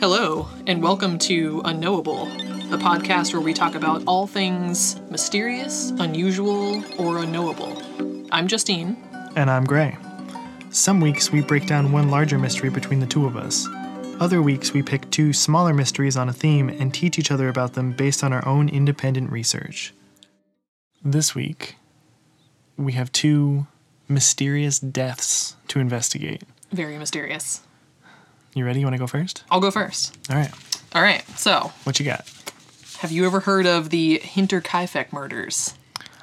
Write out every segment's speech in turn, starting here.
Hello, and welcome to Unknowable, the podcast where we talk about all things mysterious, unusual, or unknowable. I'm Justine. And I'm Gray. Some weeks we break down one larger mystery between the two of us. Other weeks we pick two smaller mysteries on a theme and teach each other about them based on our own independent research. This week, we have two mysterious deaths to investigate. Very mysterious. You ready? You want to go first? I'll go first. All right. All right, so What you got? have you ever heard of the Hinterkaifeck murders?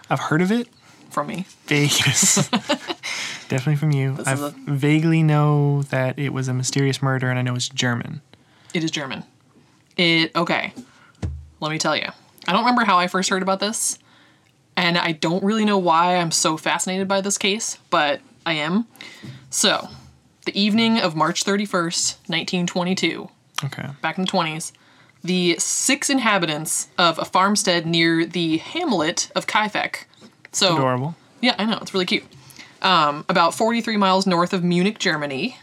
I've heard of it. From me. Vegas. Definitely from you. I vaguely know that it was a mysterious murder and I know it's German. It is German. It, okay, let me tell you. I don't remember how I first heard about this, and I don't really know why I'm so fascinated by this case, but I am. So, the evening of March 31st, 1922, Okay. back in the 20s, the six inhabitants of a farmstead near the hamlet of Kaifeck. So, Adorable. yeah, I know, it's really cute. Um, about 43 miles north of Munich, Germany,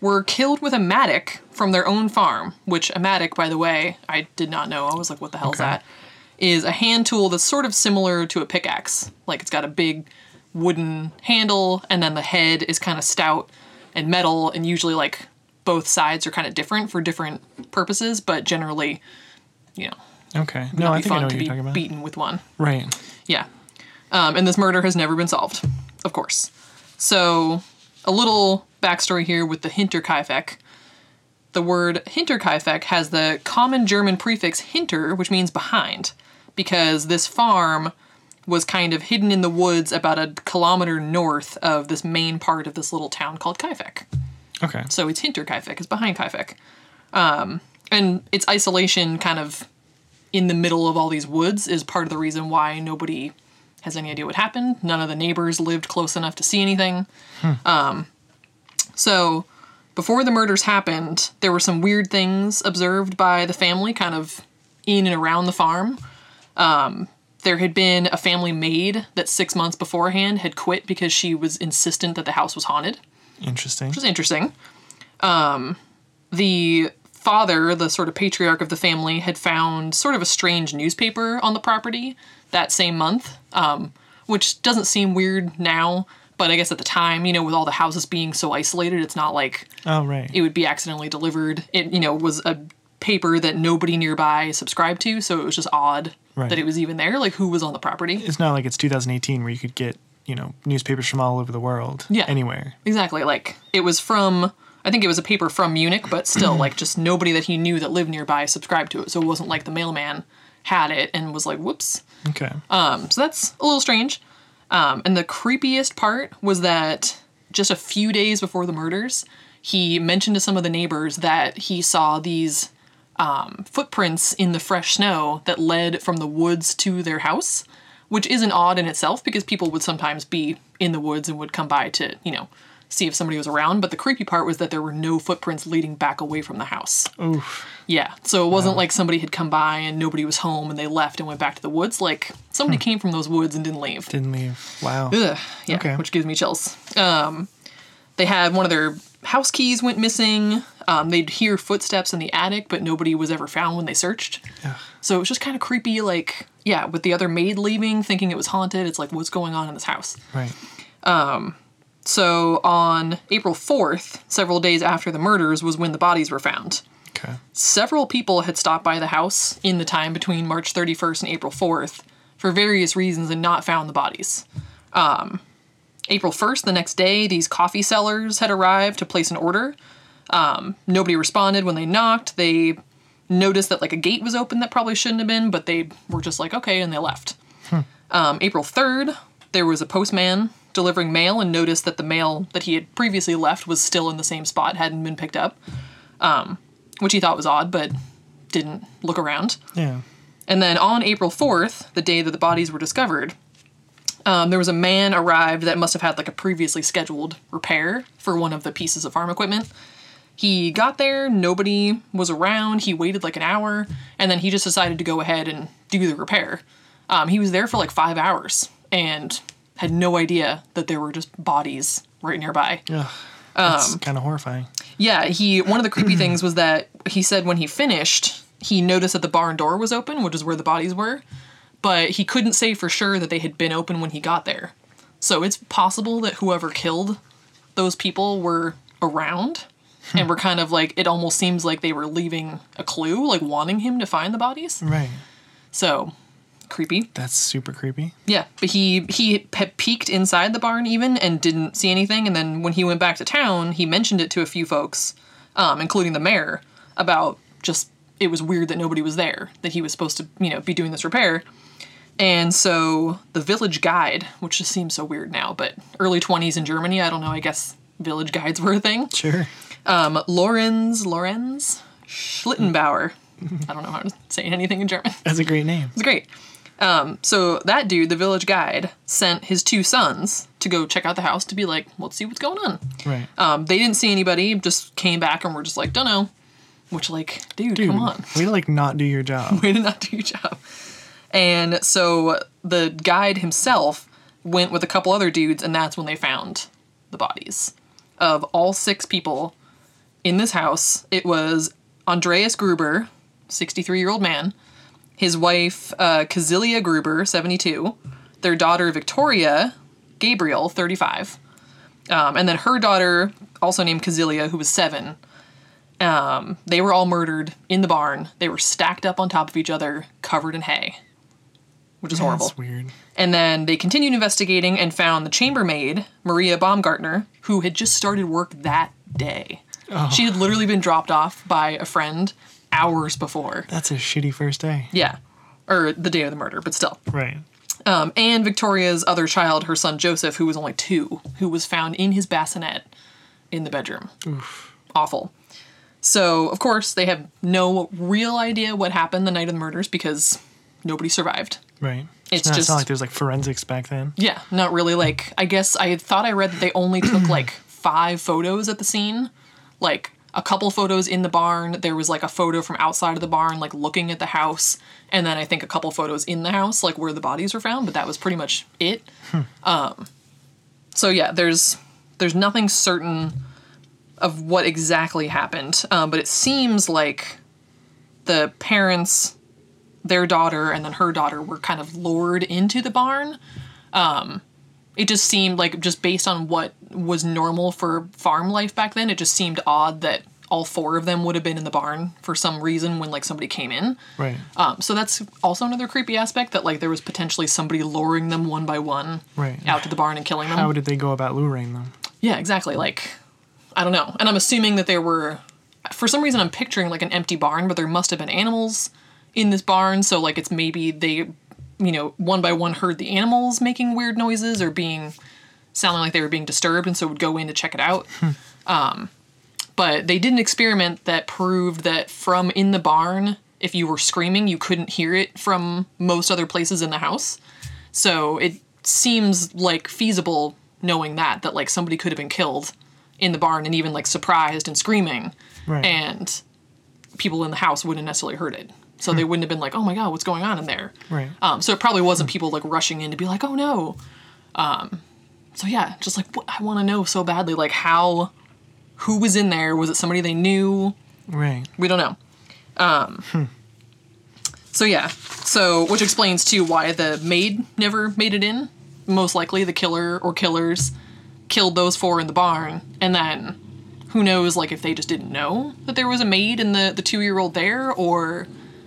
were killed with a mattock from their own farm, which a mattock, by the way, I did not know. I was like, what the hell is Okay. that? Is a hand tool that's sort of similar to a pickaxe. Like it's got a big wooden handle, and then the head is kind of stout and metal, and usually like both sides are kind of different for different purposes, but generally, you know, Okay. No, I be think I know what you're talking about. beaten with one. Right. Yeah. Um, and this murder has never been solved, of course. So, a little backstory here with the Hinterkaifeck. The word Hinterkaifeck has the common German prefix hinter, which means behind, because this farm was kind of hidden in the woods about a kilometer north of this main part of this little town called Kaifeck. Okay. So it's Hinterkaifeck, it's behind Kaifeck. Um, and its isolation kind of in the middle of all these woods is part of the reason why nobody has any idea what happened. None of the neighbors lived close enough to see anything. Um, so before the murders happened, there were some weird things observed by the family kind of in and around the farm. Um, there had been a family maid that six months beforehand had quit because she was insistent that the house was haunted Interesting. which is interesting. Um, the father, the sort of patriarch of the family, had found sort of a strange newspaper on the property that same month, um, which doesn't seem weird now, but I guess at the time, you know, with all the houses being so isolated, it's not like Oh, right. it would be accidentally delivered. It, you know, was a paper that nobody nearby subscribed to, so it was just odd Right. that it was even there. Like, who was on the property? it's not like it's 2018 where you could get, you know, newspapers from all over the world. Yeah. Anywhere. Exactly. Like it was from I think it was a paper from Munich, but still like just nobody that he knew that lived nearby subscribed to it. So it wasn't like the mailman had it and was like, whoops. Okay. Um, so that's a little strange. Um, and the creepiest part was that just a few days before the murders, he mentioned to some of the neighbors that he saw these um, footprints in the fresh snow that led from the woods to their house, which isn't odd in itself because people would sometimes be in the woods and would come by to, you know, see if somebody was around. But the creepy part was that there were no footprints leading back away from the house. Oof. Yeah, so it wasn't like somebody had come by and nobody was home and they left and went back to the woods. Like somebody came from those woods and didn't leave. Didn't leave. Wow. Ugh, yeah, Okay. which gives me chills. Um, they had one of their house keys went missing. Um, they'd hear footsteps in the attic, but nobody was ever found when they searched. Ugh. So it was just kind of creepy. Like, yeah, with the other maid leaving, thinking it was haunted. It's like, what's going on in this house? Right. Um, So on April 4th, several days after the murders, was when the bodies were found. Okay. Several people had stopped by the house in the time between March 31st and April 4th for various reasons and not found the bodies. Um, April 1st, the next day, these coffee sellers had arrived to place an order. Um, nobody responded when they knocked. They noticed that like a gate was open that probably shouldn't have been, but they were just like, okay, and they left. Um, April 3rd, there was a postman delivering mail and noticed that the mail that he had previously left was still in the same spot, hadn't been picked up, um, which he thought was odd, but didn't look around. Yeah. And then on April 4th, the day that the bodies were discovered, um, there was a man arrived that must have had like a previously scheduled repair for one of the pieces of farm equipment. He got there, nobody was around. He waited like an hour, and then he just decided to go ahead and do the repair. Um, he was there for like five hours and had no idea that there were just bodies right nearby. Ugh. That's Um, kind of horrifying. Yeah, he one of the creepy things was that he said when he finished, he noticed that the barn door was open, which is where the bodies were, but he couldn't say for sure that they had been open when he got there. So it's possible that whoever killed those people were around and were kind of like it almost seems like they were leaving a clue, like wanting him to find the bodies. Right. So creepy. That's super creepy. Yeah, but he he had peeked inside the barn even and didn't see anything. And then when he went back to town, he mentioned it to a few folks, um, including the mayor, about just it was weird that nobody was there, that he was supposed to you know be doing this repair. And so the village guide, which just seems so weird now, but early twenties in Germany, I don't know. I guess village guides were a thing. Sure. Um, Lorenz Lorenz Schlittenbauer. I don't know how to say anything in German. That's a great name. It's great. Um, so that dude, the village guide, sent his two sons to go check out the house to be like, let's see what's going on. Right. Um, they didn't see anybody, just came back and were just like, don't know. Which, like, dude, Dude, come on. way to like not do your job. Way to not do your job. And so the guide himself went with a couple other dudes, and that's when they found the bodies of all six people in this house. It was Andreas Gruber, 63 year old man, his wife, uh, Kazilia Gruber, 72, their daughter, Victoria Gabriel, 35, um, and then her daughter, also named Kazilia, who was seven. Um, they were all murdered in the barn. They were stacked up on top of each other, covered in hay, which is horrible. That's weird. And then they continued investigating and found the chambermaid, Maria Baumgartner, who had just started work that day. She had literally been dropped off by a friend hours before. That's a shitty first day. Yeah. Or the day of the murder, but still. Right. Um, and Victoria's other child, her son Joseph, who was only two, who was found in his bassinet in the bedroom. Awful. So, of course, they have no real idea what happened the night of the murders because nobody survived. Right. It's not, just- not like there's like forensics back then. Yeah, not really. Like, I guess I thought I read that they only took like five photos at the scene. Like, a couple photos in the barn. There was like a photo from outside of the barn, like looking at the house. And then I think a couple photos in the house, like where the bodies were found, but that was pretty much it. Um, so yeah, there's there's nothing certain of what exactly happened, um, but it seems like the parents, their daughter, and then her daughter were kind of lured into the barn. Um, it just seemed like just based on what was normal for farm life back then, it just seemed odd that all four of them would have been in the barn for some reason when like somebody came in. Right. Um, so that's also another creepy aspect that like there was potentially somebody luring them one by one Right. out to the barn and killing them. How did they go about luring them? Yeah, exactly. Like, I don't know. And I'm assuming that there were, for some reason, I'm picturing like an empty barn, but there must have been animals in this barn. So, like, it's maybe they, you know, one by one heard the animals making weird noises or being, sounding like they were being disturbed, and so would go in to check it out. um, but they did an experiment that proved that from in the barn, if you were screaming, you couldn't hear it from most other places in the house. So it seems like feasible knowing that that like somebody could have been killed in the barn and even like surprised and screaming Right. and people in the house wouldn't necessarily heard it. So they wouldn't have been like, "Oh my god, what's going on in there?" Right. Um, so it probably wasn't people like rushing in to be like, "Oh no." Um, so yeah, just like what, I want to know so badly, like how, who was in there? Was it somebody they knew? Right. We don't know. Um, So yeah, so which explains too why the maid never made it in. Most likely, the killer or killers killed those four in the barn, and then who knows, like if they just didn't know that there was a maid and the the two year old there, or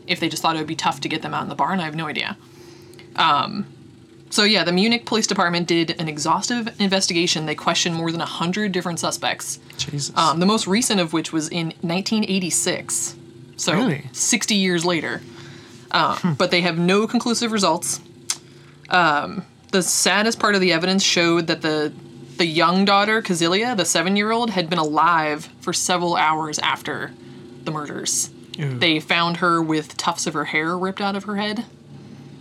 if they just thought it would be tough to get them out in the barn. I have no idea. Um, so yeah, the Munich police department did an exhaustive investigation. They questioned more than hundred different suspects. Jesus. Um, the most recent of which was in 1986. So Really? 60 years later. Um, But they have no conclusive results. Um, the saddest part of the evidence showed that the the young daughter, Kazilia, the seven year old, had been alive for several hours after the murders. Ew. They found her with tufts of her hair ripped out of her head,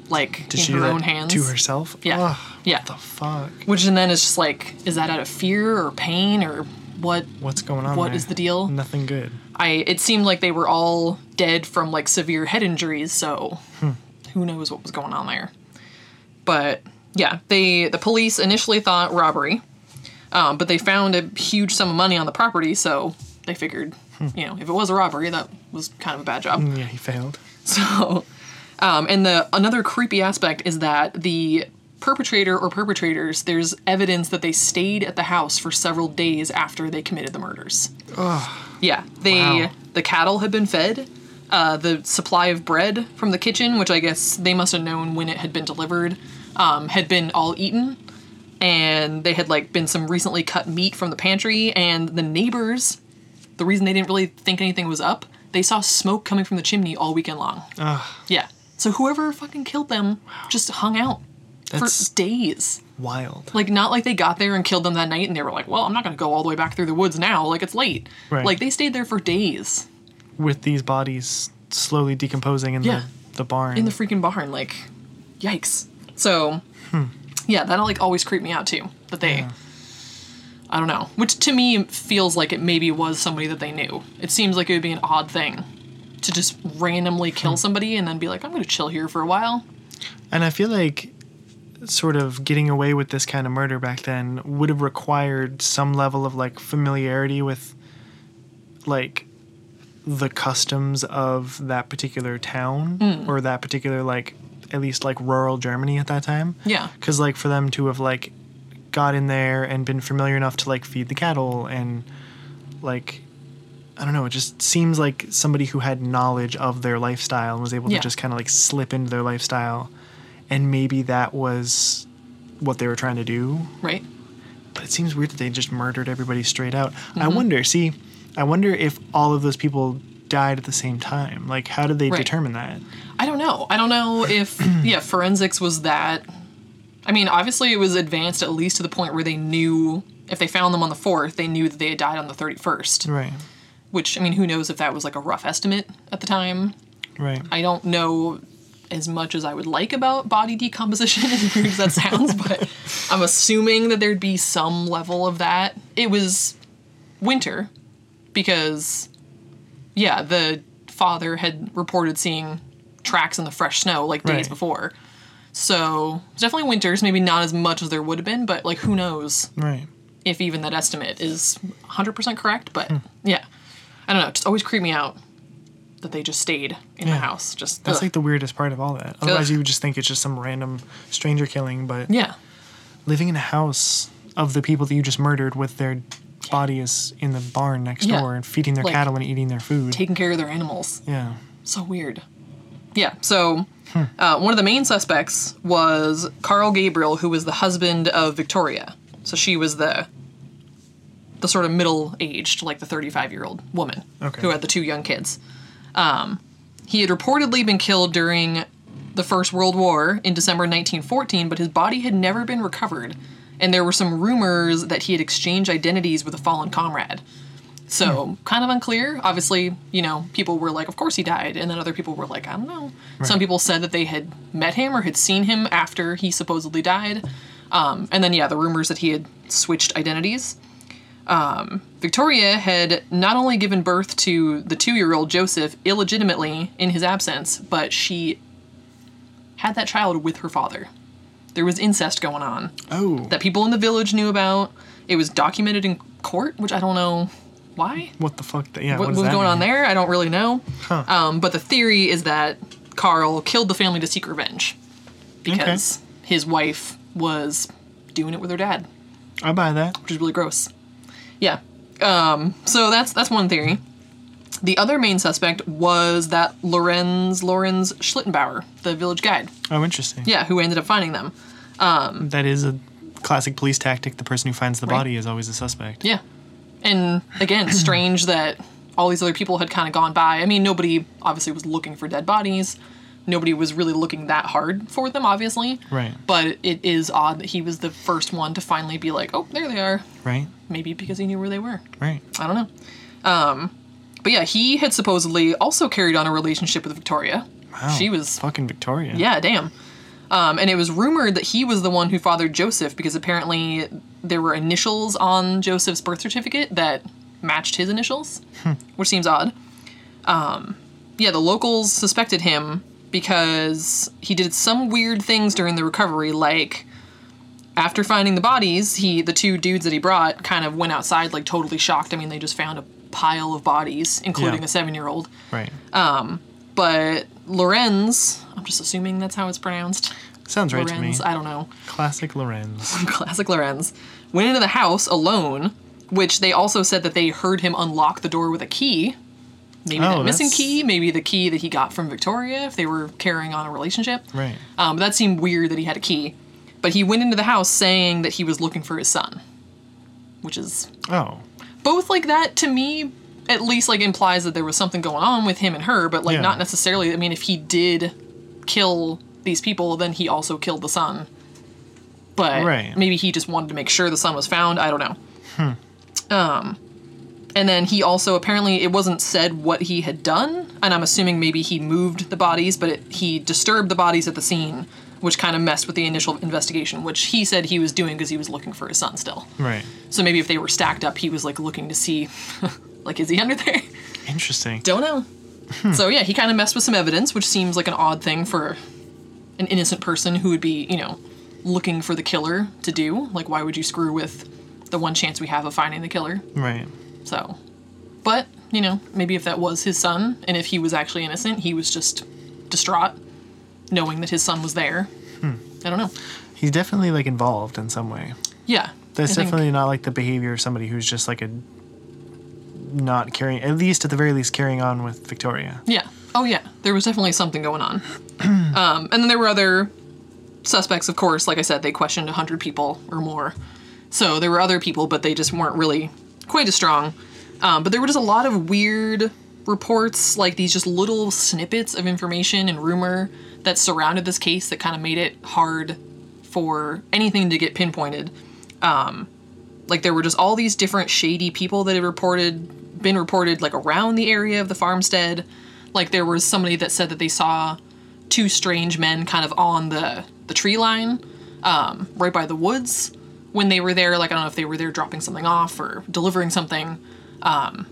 like Did in she her do that own hands. to herself? Yeah. Ugh, Yeah. What the fuck? Which and then is just like, is that out of fear or pain or what? What's going on? What there? is the deal? Nothing good. I it seemed like they were all dead from like severe head injuries, so who knows what was going on there. But yeah, they the police initially thought robbery, um, but they found a huge sum of money on the property, so they figured, you know, if it was a robbery, that was kind of a bad job. Yeah, he failed. So, um, and the another creepy aspect is that the perpetrator or perpetrators, there's evidence that they stayed at the house for several days after they committed the murders. Yeah, they Wow. the cattle had been fed. Uh, the supply of bread from the kitchen, which I guess they must have known when it had been delivered, um, had been all eaten, and they had like been some recently cut meat from the pantry. And the neighbors, the reason they didn't really think anything was up, they saw smoke coming from the chimney all weekend long. Ugh, Yeah, so whoever fucking killed them just hung out That's- for days. wild. Like not like they got there and killed them that night and they were like, "Well, I'm not going to go all the way back through the woods now. Like it's late." Right. Like they stayed there for days With these bodies slowly decomposing in Yeah. the, the barn. in the freaking barn. Like, yikes. So, hmm. yeah, that'll like always creeped me out too. That they, Yeah. I don't know. Which to me feels like it maybe was somebody that they knew. It seems like it would be an odd thing to just randomly kill somebody and then be like, "I'm going to chill here for a while." And I feel like sort of getting away with this kind of murder back then would have required some level of like familiarity with like the customs of that particular town Hmm. or that particular like at least like rural Germany at that time. Yeah. Cuz like for them to have like got in there and been familiar enough to like feed the cattle and like I don't know, it just seems like somebody who had knowledge of their lifestyle and was able Yeah. to just kind of like slip into their lifestyle and maybe that was what they were trying to do. Right. But it seems weird that they just murdered everybody straight out. I Mm-hmm. wonder, see, I wonder if all of those people died at the same time. Like how did they Right. determine that? I don't know. I don't know if yeah, forensics was that. I mean, obviously it was advanced at least to the point where they knew if they found them on the fourth, they knew that they had died on the thirty first. Right. Which I mean, who knows if that was like a rough estimate at the time? Right. I don't know as much as I would like about body decomposition, as weird as that sounds, but I'm assuming that there'd be some level of that. It was winter because, yeah, the father had reported seeing tracks in the fresh snow like days Right. before. So definitely winters, maybe not as much as there would have been, but like who knows Right. if even that estimate is 100% correct. But hmm. yeah, I don't know. It just always creeped me out that they just stayed in the house. Just That's ugh. like the weirdest part of all that. Otherwise, Ugh. you would just think it's just some random stranger killing, but yeah, living in a house of the people that you just murdered with their bodies in the barn next Yeah. door and feeding their Like, cattle and eating their food. taking care of their animals. yeah. So weird. Yeah. So uh, one of the main suspects was Carl Gabriel, who was the husband of Victoria. So she was the the sort of middle aged, like the 35 year old woman Okay. who had the two young kids. Um, he had reportedly been killed during the First World War in December 1914, but his body had never been recovered. And there were some rumors that he had exchanged identities with a fallen comrade. So, kind of unclear. Obviously, you know, people were like, of course he died. And then other people were like, I don't know. Some people said that they had met him or had seen him after he supposedly died. Um, and then, yeah, the rumors that he had switched identities. Um, Victoria had not only given birth to the two year old Joseph illegitimately in his absence, but she had that child with her father. There was incest going on Oh, that people in the village knew about. It was documented in court, which I don't know why. what the fuck? th- Yeah, What, what, was going on there? I don't really know. Huh. Um, but the theory is that Carl killed the family to seek revenge because his wife was doing it with her dad, I buy that. which is really gross. Yeah. Um, so that's that's one theory. The other main suspect was that Lorenz Lorenz Schlittenbauer, the village guide. Oh, interesting. Yeah, who ended up finding them. That is a classic police tactic. The person who finds the Right. body is always a suspect. Yeah. And again, strange that all these other people had kind of gone by. I mean, nobody obviously was looking for dead bodies. Nobody was really looking that hard for them, obviously. Right. But it is odd that he was the first one to finally be like, oh, there they are. Right. Maybe because he knew where they were. Right. I don't know. Um, but yeah, he had supposedly also carried on a relationship with Victoria. Wow. She was fucking Victoria. yeah, damn. Um, and it was rumored that he was the one who fathered Joseph because apparently there were initials on Joseph's birth certificate that matched his initials, which seems odd. Um, yeah, the locals suspected him because he did some weird things during the recovery, like after finding the bodies, he the two dudes that he brought kind of went outside like totally shocked. I mean, they just found a pile of bodies, including Yeah. a seven year old. Right. But Lorenz, I'm just assuming that's how it's pronounced. Sounds right to me. Lorenz, I don't know. Classic Lorenz. Classic Lorenz. Went into the house alone, which they also said that they heard him unlock the door with a key. Maybe Oh, that missing that's- key, maybe the key that he got from Victoria if they were carrying on a relationship. Right. Um, but that seemed weird that he had a key. But he went into the house saying that he was looking for his son, which is Oh. both like that to me at least like implies that there was something going on with him and her, but like Yeah. not necessarily. I mean, if he did kill these people, then he also killed the son. But Right. maybe he just wanted to make sure the son was found. I don't know. Um, and then he also apparently it wasn't said what he had done, and I'm assuming maybe he moved the bodies, but it, he disturbed the bodies at the scene, which kind of messed with the initial investigation, which he said he was doing because he was looking for his son still. Right. So maybe if they were stacked up, he was like looking to see, like, is he under there? Interesting. Don't know. Hmm. So yeah, he kind of messed with some evidence, which seems like an odd thing for an innocent person who would be, you know, looking for the killer to do. Like, why would you screw with the one chance we have of finding the killer? Right. So, but you know, maybe if that was his son, and if he was actually innocent, he was just distraught, knowing that his son was there. Hmm. I don't know. He's definitely like involved in some way. Yeah, That's I definitely not like the behavior of somebody who's just like a not carrying at least at the very least carrying on with Victoria. Yeah. Oh, yeah. There was definitely something going on. um, and then there were other suspects, of course. Like I said, they questioned 100 people or more. So there were other people, but they just weren't really quite as strong. Um, but there were just a lot of weird reports, like these just little snippets of information and rumor that surrounded this case that kind of made it hard for anything to get pinpointed. Um, like there were just all these different shady people that had reported been reported like around the area of the farmstead. Like there was somebody that said that they saw two strange men kind of on the the tree line um, right by the woods. When they were there like i don't know if they were there dropping something off or delivering something um,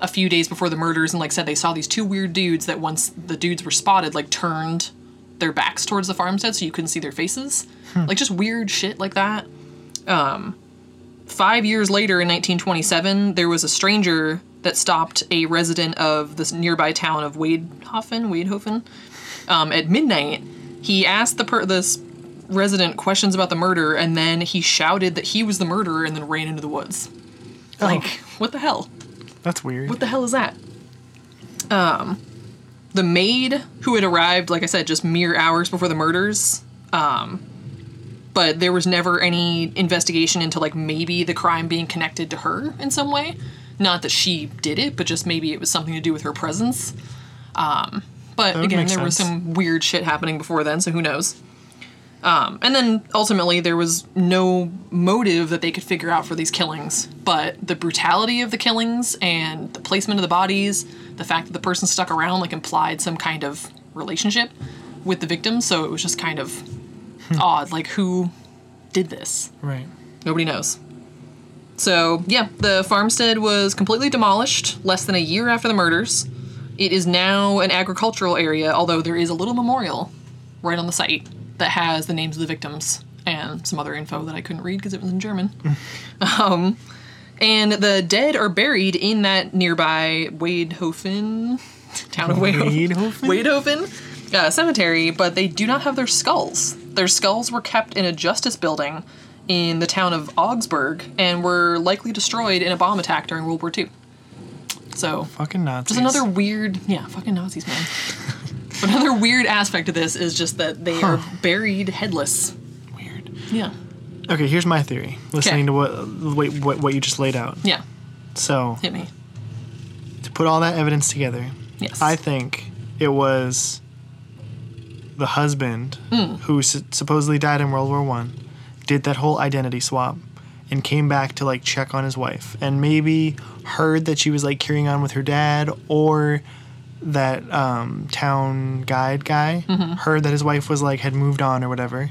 a few days before the murders and like said they saw these two weird dudes that once the dudes were spotted like turned their backs towards the farmstead so you couldn't see their faces. Like just weird shit like that. Um, five years later in 1927, there was a stranger that stopped a resident of this nearby town of Waidhofen, Waidhofen, um, at midnight. He asked the per- this resident questions about the murder, and then he shouted that he was the murderer, and then ran into the woods. Like, what the hell? That's weird. What the hell is that? Um, the maid who had arrived, like I said, just mere hours before the murders. Um, but there was never any investigation into like maybe the crime being connected to her in some way. Not that she did it, but just maybe it was something to do with her presence. Um, but would again, make there was sense. some weird shit happening before then, so who knows? Um, and then ultimately, there was no motive that they could figure out for these killings. But the brutality of the killings and the placement of the bodies, the fact that the person stuck around, like implied some kind of relationship with the victims. So it was just kind of odd. Like, who did this? right. Nobody knows. So, yeah, the farmstead was completely demolished less than a year after the murders. It is now an agricultural area, although there is a little memorial right on the site that has the names of the victims and some other info that I couldn't read because it was in German. um, and the dead are buried in that nearby Waidhofen town of Waidhofen, Waidhofen? Uh, cemetery, but they do not have their skulls. Their skulls were kept in a justice building in the town of Augsburg and were likely destroyed in a bomb attack during World War II. So, Fucking Nazis. just another weird, yeah, fucking Nazis, man. another weird aspect of this is just that they are buried headless. weird. Yeah, Okay, here's my theory. Listening to what, wait, what what you just laid out. yeah, So hit me. to put all that evidence together, Yes. I think it was the husband Hmm. who su- supposedly died in World War One, did that whole identity swap, and came back to like check on his wife, and maybe heard that she was like carrying on with her dad, or that um, town guide guy Mm-hmm. heard that his wife was like had moved on or whatever,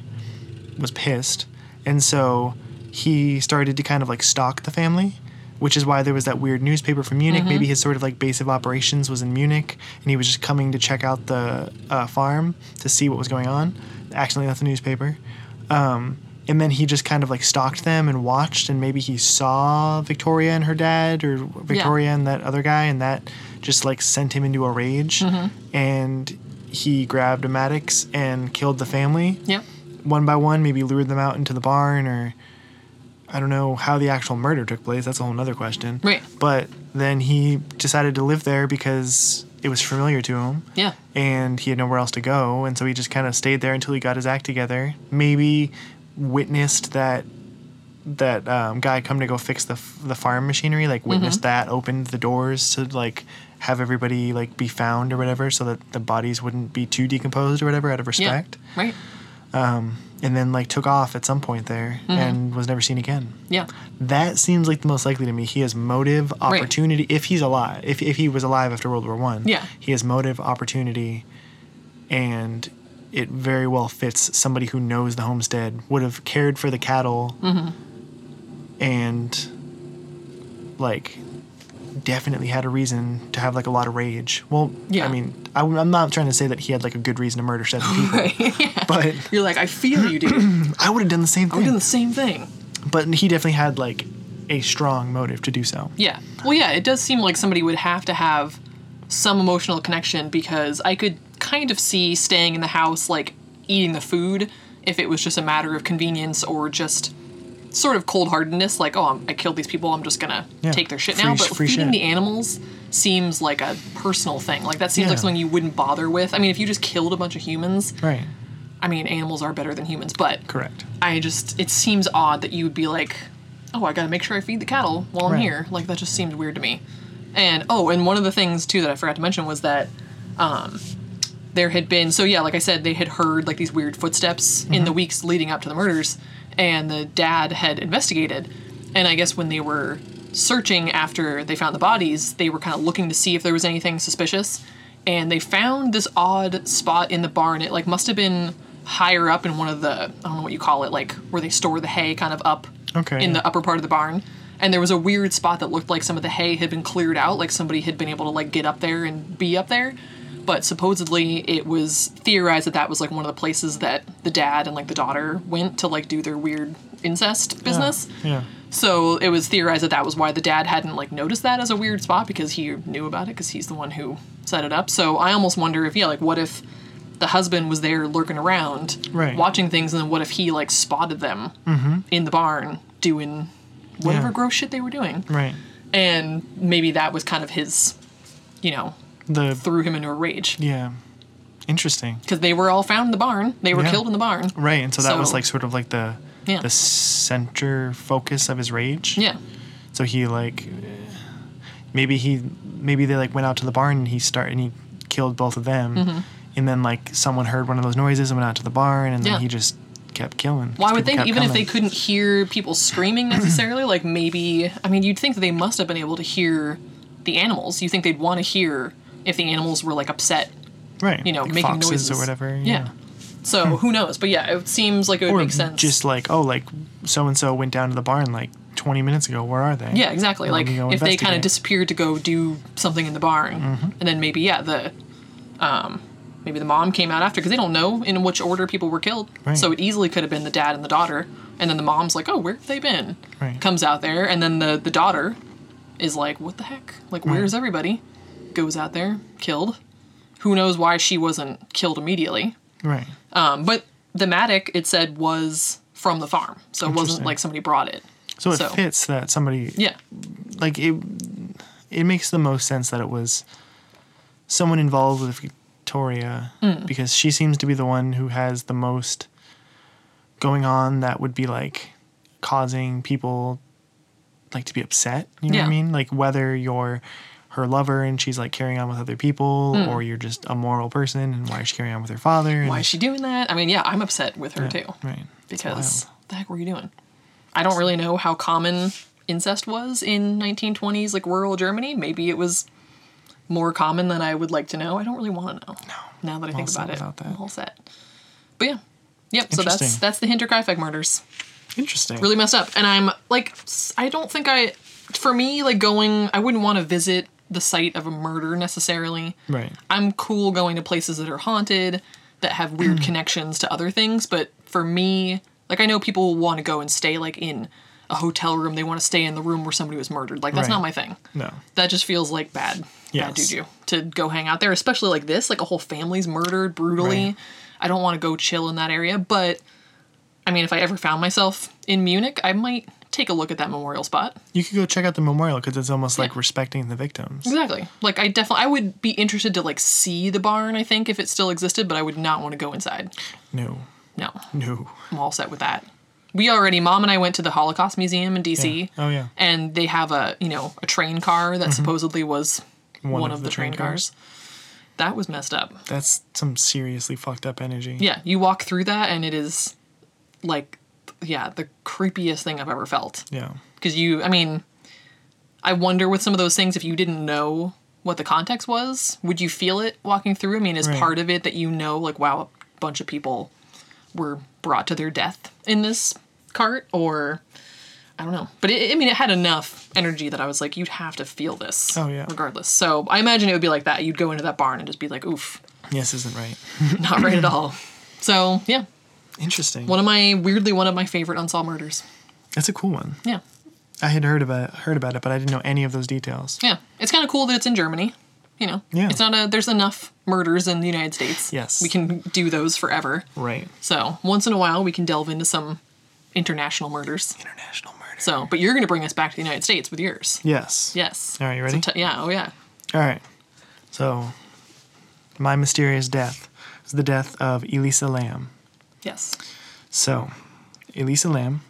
was pissed, and so he started to kind of like stalk the family. Which is why there was that weird newspaper from Munich. Mm-hmm. Maybe his sort of like base of operations was in Munich, and he was just coming to check out the uh, farm to see what was going on. Accidentally left the newspaper, um, and then he just kind of like stalked them and watched and maybe he saw Victoria and her dad or Victoria and that other guy and that just like sent him into a rage mm-hmm. and he grabbed a mattock and killed the family Yep. one by one, maybe lured them out into the barn or I don't know how the actual murder took place. That's a whole nother question. Right. But then he decided to live there because it was familiar to him Yeah. and he had nowhere else to go. And so he just kind of stayed there until he got his act together. Maybe witnessed that that um, guy come to go fix the f- the farm machinery. Like mm-hmm. witnessed that, opened the doors to like have everybody like be found or whatever, so that the bodies wouldn't be too decomposed or whatever out of Yeah. respect Right. Um, and then like took off at some point there mm-hmm. and was never seen again. Yeah. That seems like the most likely to me. He has motive, opportunity. If he's alive, if, if he was alive after World War One, Yeah. he has motive, opportunity, and it very well fits somebody who knows the homestead would have cared for the cattle, Mm-hmm. and like definitely had a reason to have like a lot of rage. Well, Yeah. I mean, I, I'm not trying to say that he had like a good reason to murder seven people, yeah. but You're like, I feel you, dude. I would have done the same We're doing thing. the same thing. But he definitely had like a strong motive to do so. Yeah. Well, yeah, it does seem like somebody would have to have some emotional connection because I could kind of see staying in the house, like eating the food, if it was just a matter of convenience or just sort of cold heartedness, like, oh, I'm, I killed these people, I'm just gonna Yeah. take their shit Free now. But feeding shit. the animals seems like a personal thing. Like, that seems Yeah. like something you wouldn't bother with. I mean, if you just killed a bunch of humans, Right. I mean, animals are better than humans, but Correct. I just it seems odd that you would be like, oh, I gotta make sure I feed the cattle while I'm here. Like that just seems weird to me. And oh, and one of the things too that I forgot to mention was that um, there had been so yeah, like I said, they had heard like these weird footsteps in the mm-hmm. weeks leading up to the murders, and the dad had investigated, and I guess when they were searching after they found the bodies, they were kind of looking to see if there was anything suspicious, and they found this odd spot in the barn. It like must have been higher up in one of the I don't know what you call it, like where they store the hay, kind of up Okay, in the upper part of the barn. And there was a weird spot that looked like some of the hay had been cleared out, like somebody had been able to like get up there and be up there. But supposedly it was theorized that that was like one of the places that the dad and like the daughter went to like do their weird incest business. Yeah. So it was theorized that that was why the dad hadn't like noticed that as a weird spot because he knew about it because he's the one who set it up. So I almost wonder if yeah, like what if the husband was there lurking around, Right. watching things, and then what if he like spotted them mm-hmm. in the barn doing whatever Yeah. gross shit they were doing, Right. and maybe that was kind of his, you know, The threw him into a rage yeah. Interesting. because they were all found in the barn. They were Yeah. killed in the barn. Right, and so that was like sort of like the Yeah. the center focus of his rage. Yeah. So he like maybe he maybe they like went out to the barn and he started and he killed both of them. Mm-hmm. And then like someone heard one of those noises and went out to the barn and then he just kept killing. Well, I would kept even if they couldn't hear people screaming necessarily, like maybe I mean, you'd think that they must have been able to hear the animals. You think they'd want to hear if the animals were like upset, right, you know, like making noises or whatever. Yeah. So who knows? But yeah, it seems like it would Or make sense. just like oh like so and so went down to the barn like 20 minutes ago. Where are they? yeah, exactly. Let Like if they kind of. Mm-hmm. disappeared to go do something in the barn, and then maybe yeah the, um, maybe the mom came out after because they don't know in which order people were killed. Right. So it easily could have been the dad and the daughter, and then the mom's like, oh, where have they been? Right. Comes out there, and then the the daughter is like, what the heck? Like, where's everybody? Goes out there, killed. Who knows why she wasn't killed immediately? Right. Um, but the mattock, it said, was from the farm, so it wasn't like somebody brought it. So it So- fits that somebody Yeah, like it it makes the most sense that it was someone involved with Victoria Mm. because she seems to be the one who has the most going on that would be like causing people like to be upset, you know what I mean? Like whether you're her lover and she's like carrying on with other people or you're just a moral person and why is she carrying on with her father Mm. why is she doing that? I mean, yeah, I'm upset with her too. right because the heck were you doing? I don't really know how common incest was in 1920s like rural Germany. Maybe it was more common than I would like to know. I don't really want to know. No. Now that I think about it, that. I'm all set. But yeah, yep. So that's that's the Hinterkaifeck murders. interesting Really messed up, and I'm like, I don't think I, for me, like going, I wouldn't want to visit the site of a murder necessarily. right I'm cool going to places that are haunted, that have Hmm. weird connections to other things, but for me, Like I know people want to go and stay like in a hotel room. They want to stay in the room where somebody was murdered. Like that's Right. not my thing. No. That just feels like bad. Bad Yes. juju to go hang out there, especially like this. Like a whole family's murdered brutally. Right. I don't want to go chill in that area. But I mean, if I ever found myself in Munich, I might take a look at that memorial spot. You could go check out the memorial because it's almost like respecting the victims. Exactly. Like I definitely, I would be interested to like see the barn. I think if it still existed, but I would not want to go inside. No. No, No. I'm all set with that. We already, mom and I went to the Holocaust Museum in DC. Yeah. Oh, yeah. Mm-hmm. And they have a, you know, a train car that supposedly was one, of, the, train, cars. That was messed up. That's some seriously fucked up energy. Yeah, you walk through that and it is like, yeah, the creepiest thing I've ever felt. Yeah. Because you, I mean, I wonder with some of those things if you didn't know what the context was, would you feel it walking through? I mean, is Right. part of it that you know, like, wow, a bunch of people were brought to their death in this cart, or I don't know. But it, I mean, it had enough energy that I was like, you'd have to feel this. Oh, yeah. Regardless. So I imagine it would be like that. You'd go into that barn and just be like, oof, Yes isn't right. not right at all. So yeah, Interesting. one of my weirdly one of my favorite unsolved murders. That's a cool one. Yeah. I had heard about heard about it, but I didn't know any of those details. Yeah, it's kind of cool that it's in Germany. You know, Yeah. it's not a. There's enough murders in the United States. Yes. we can do those forever. Right. So once in a while, we can delve into some international murders. International murder. So, but you're going to bring us back to the United States with yours. Yes. Yes. All right, you So ready? t- yeah. Oh yeah. All right. So, my mysterious death is the death of Elisa Lam. Yes. So, Elisa Lam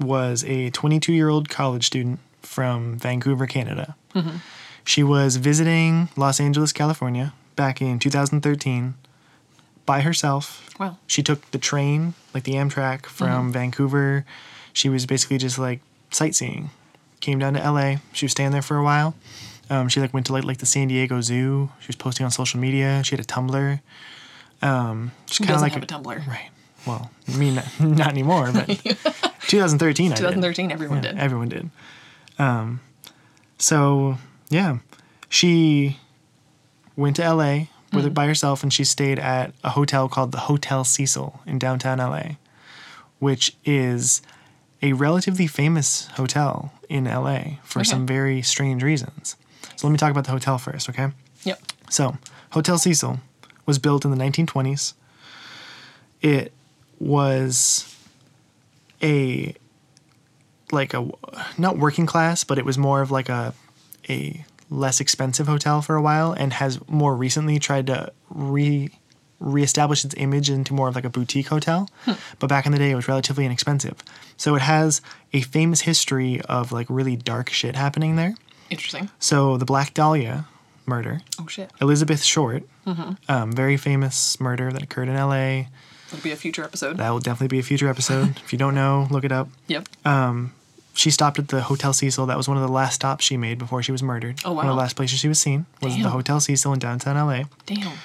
was a 22 year old college student from Vancouver, Canada. She was visiting Los Angeles, California back in 2013 by herself. Wow. She took the train, like the Amtrak, from Vancouver. She was basically just like sightseeing. Came down to LA. She was staying there for a while. Um, she like went to like like the San Diego Zoo. She was posting on social media. She had a Tumblr. Um, just kind of like have a Tumblr? Right. Well, me not, not anymore, but 2013 I did. 2013. Everyone Yeah, did. Everyone did. Um, so yeah, she went to LA with Mm-hmm. it by herself, and she stayed at a hotel called the Hotel Cecil in downtown LA, which is a relatively famous hotel in LA for Okay. some very strange reasons. So let me talk about the hotel first, okay? Yep. So, Hotel Cecil was built in the 1920s. It was a like a not working class, but it was more of like a a less expensive hotel for a while and has more recently tried to re reestablish its image into more of like a boutique hotel. Hmm. But back in the day it was relatively inexpensive. So it has a famous history of like really dark shit happening there. Interesting. So the Black Dahlia murder, Oh shit. Elizabeth Short, um, very famous murder that occurred in LA. That'll be a future episode. That will definitely be a future episode. if you don't know, look it up. Yep. She stopped at the Hotel Cecil. That was one of the last stops she made before she was murdered. Oh, One of wow. the last places she was seen was the Hotel Cecil in downtown LA. Damn.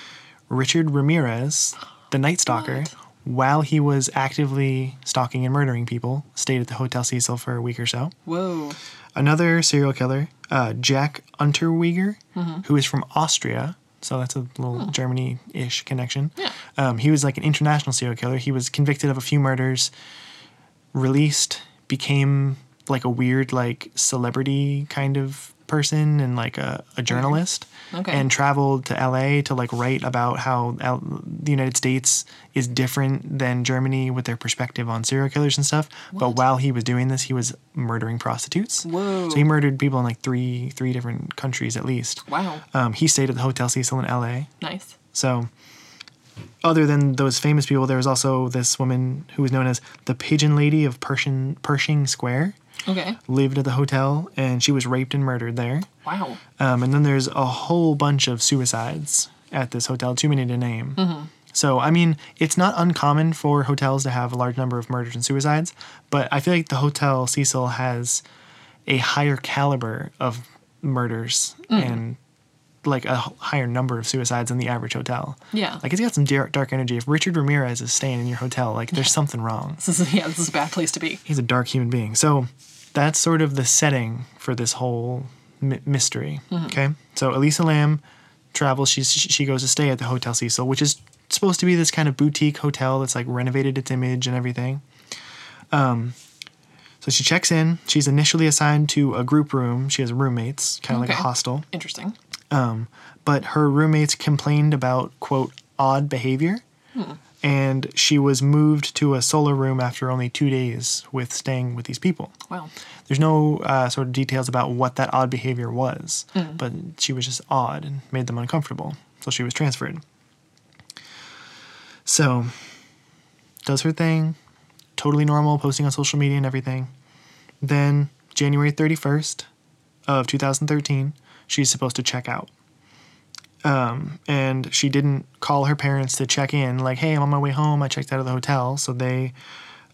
Richard Ramirez, the Night Stalker, What? while he was actively stalking and murdering people, stayed at the Hotel Cecil for a week or so. Whoa. Another serial killer, uh, Jack Unterweger, Mm-hmm. who is from Austria. So that's a little Germany ish connection. Hmm. Yeah. Um, he was like an international serial killer. He was convicted of a few murders, released, became like a weird, like celebrity kind of person and like a, a journalist. Okay. And traveled to LA to like write about how L- the United States is different than Germany with their perspective on serial killers and stuff. But while he was doing this, he was murdering prostitutes. Whoa. So he murdered people in like three three different countries at least. Wow. Um, he stayed at the Hotel Cecil in LA. Nice. So, other than those famous people, there was also this woman who was known as the Pigeon Lady of Pershing, Pershing Square. Okay. Lived at the hotel, and she was raped and murdered there. Wow. Um, and then there's a whole bunch of suicides at this hotel, too many to name. So, I mean, it's not uncommon for hotels to have a large number of murders and suicides, but I feel like the Hotel Cecil has a higher caliber of murders and like a higher number of suicides than the average hotel. Yeah. Like, it's got some dark, dark energy. If Richard Ramirez is staying in your hotel, like, there's something wrong. This is yeah. This is a bad place to be. He's a dark human being. So that's sort of the setting for this whole my- mystery. Okay. So Elisa Lam travels. She's, she goes to stay at the Hotel Cecil, which is supposed to be this kind of boutique hotel that's like renovated its image and everything. Um, So she checks in. She's initially assigned to a group room. She has roommates, kind of like a hostel. Interesting. Um, But her roommates complained about, quote, odd behavior. And she was moved to a solo room after only two days with staying with these people. Wow. There's no uh, sort of details about what that odd behavior was, but she was just odd and made them uncomfortable. So she was transferred. So, does her thing, totally normal, posting on social media and everything. Then, January 31st of 2013, she's supposed to check out. Um, and she didn't call her parents to check in, like, hey, I'm on my way home. I checked out of the hotel. So they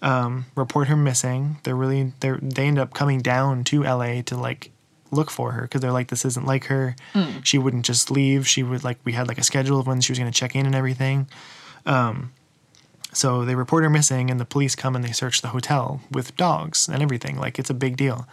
um, report her missing. They're really they they end up coming down to LA to like look for her because they're like this isn't like her. She wouldn't just leave. She would like we had like a schedule of when she was going to check in and everything. Um, so they report her missing, and the police come and they search the hotel with dogs and everything. Like it's a big deal.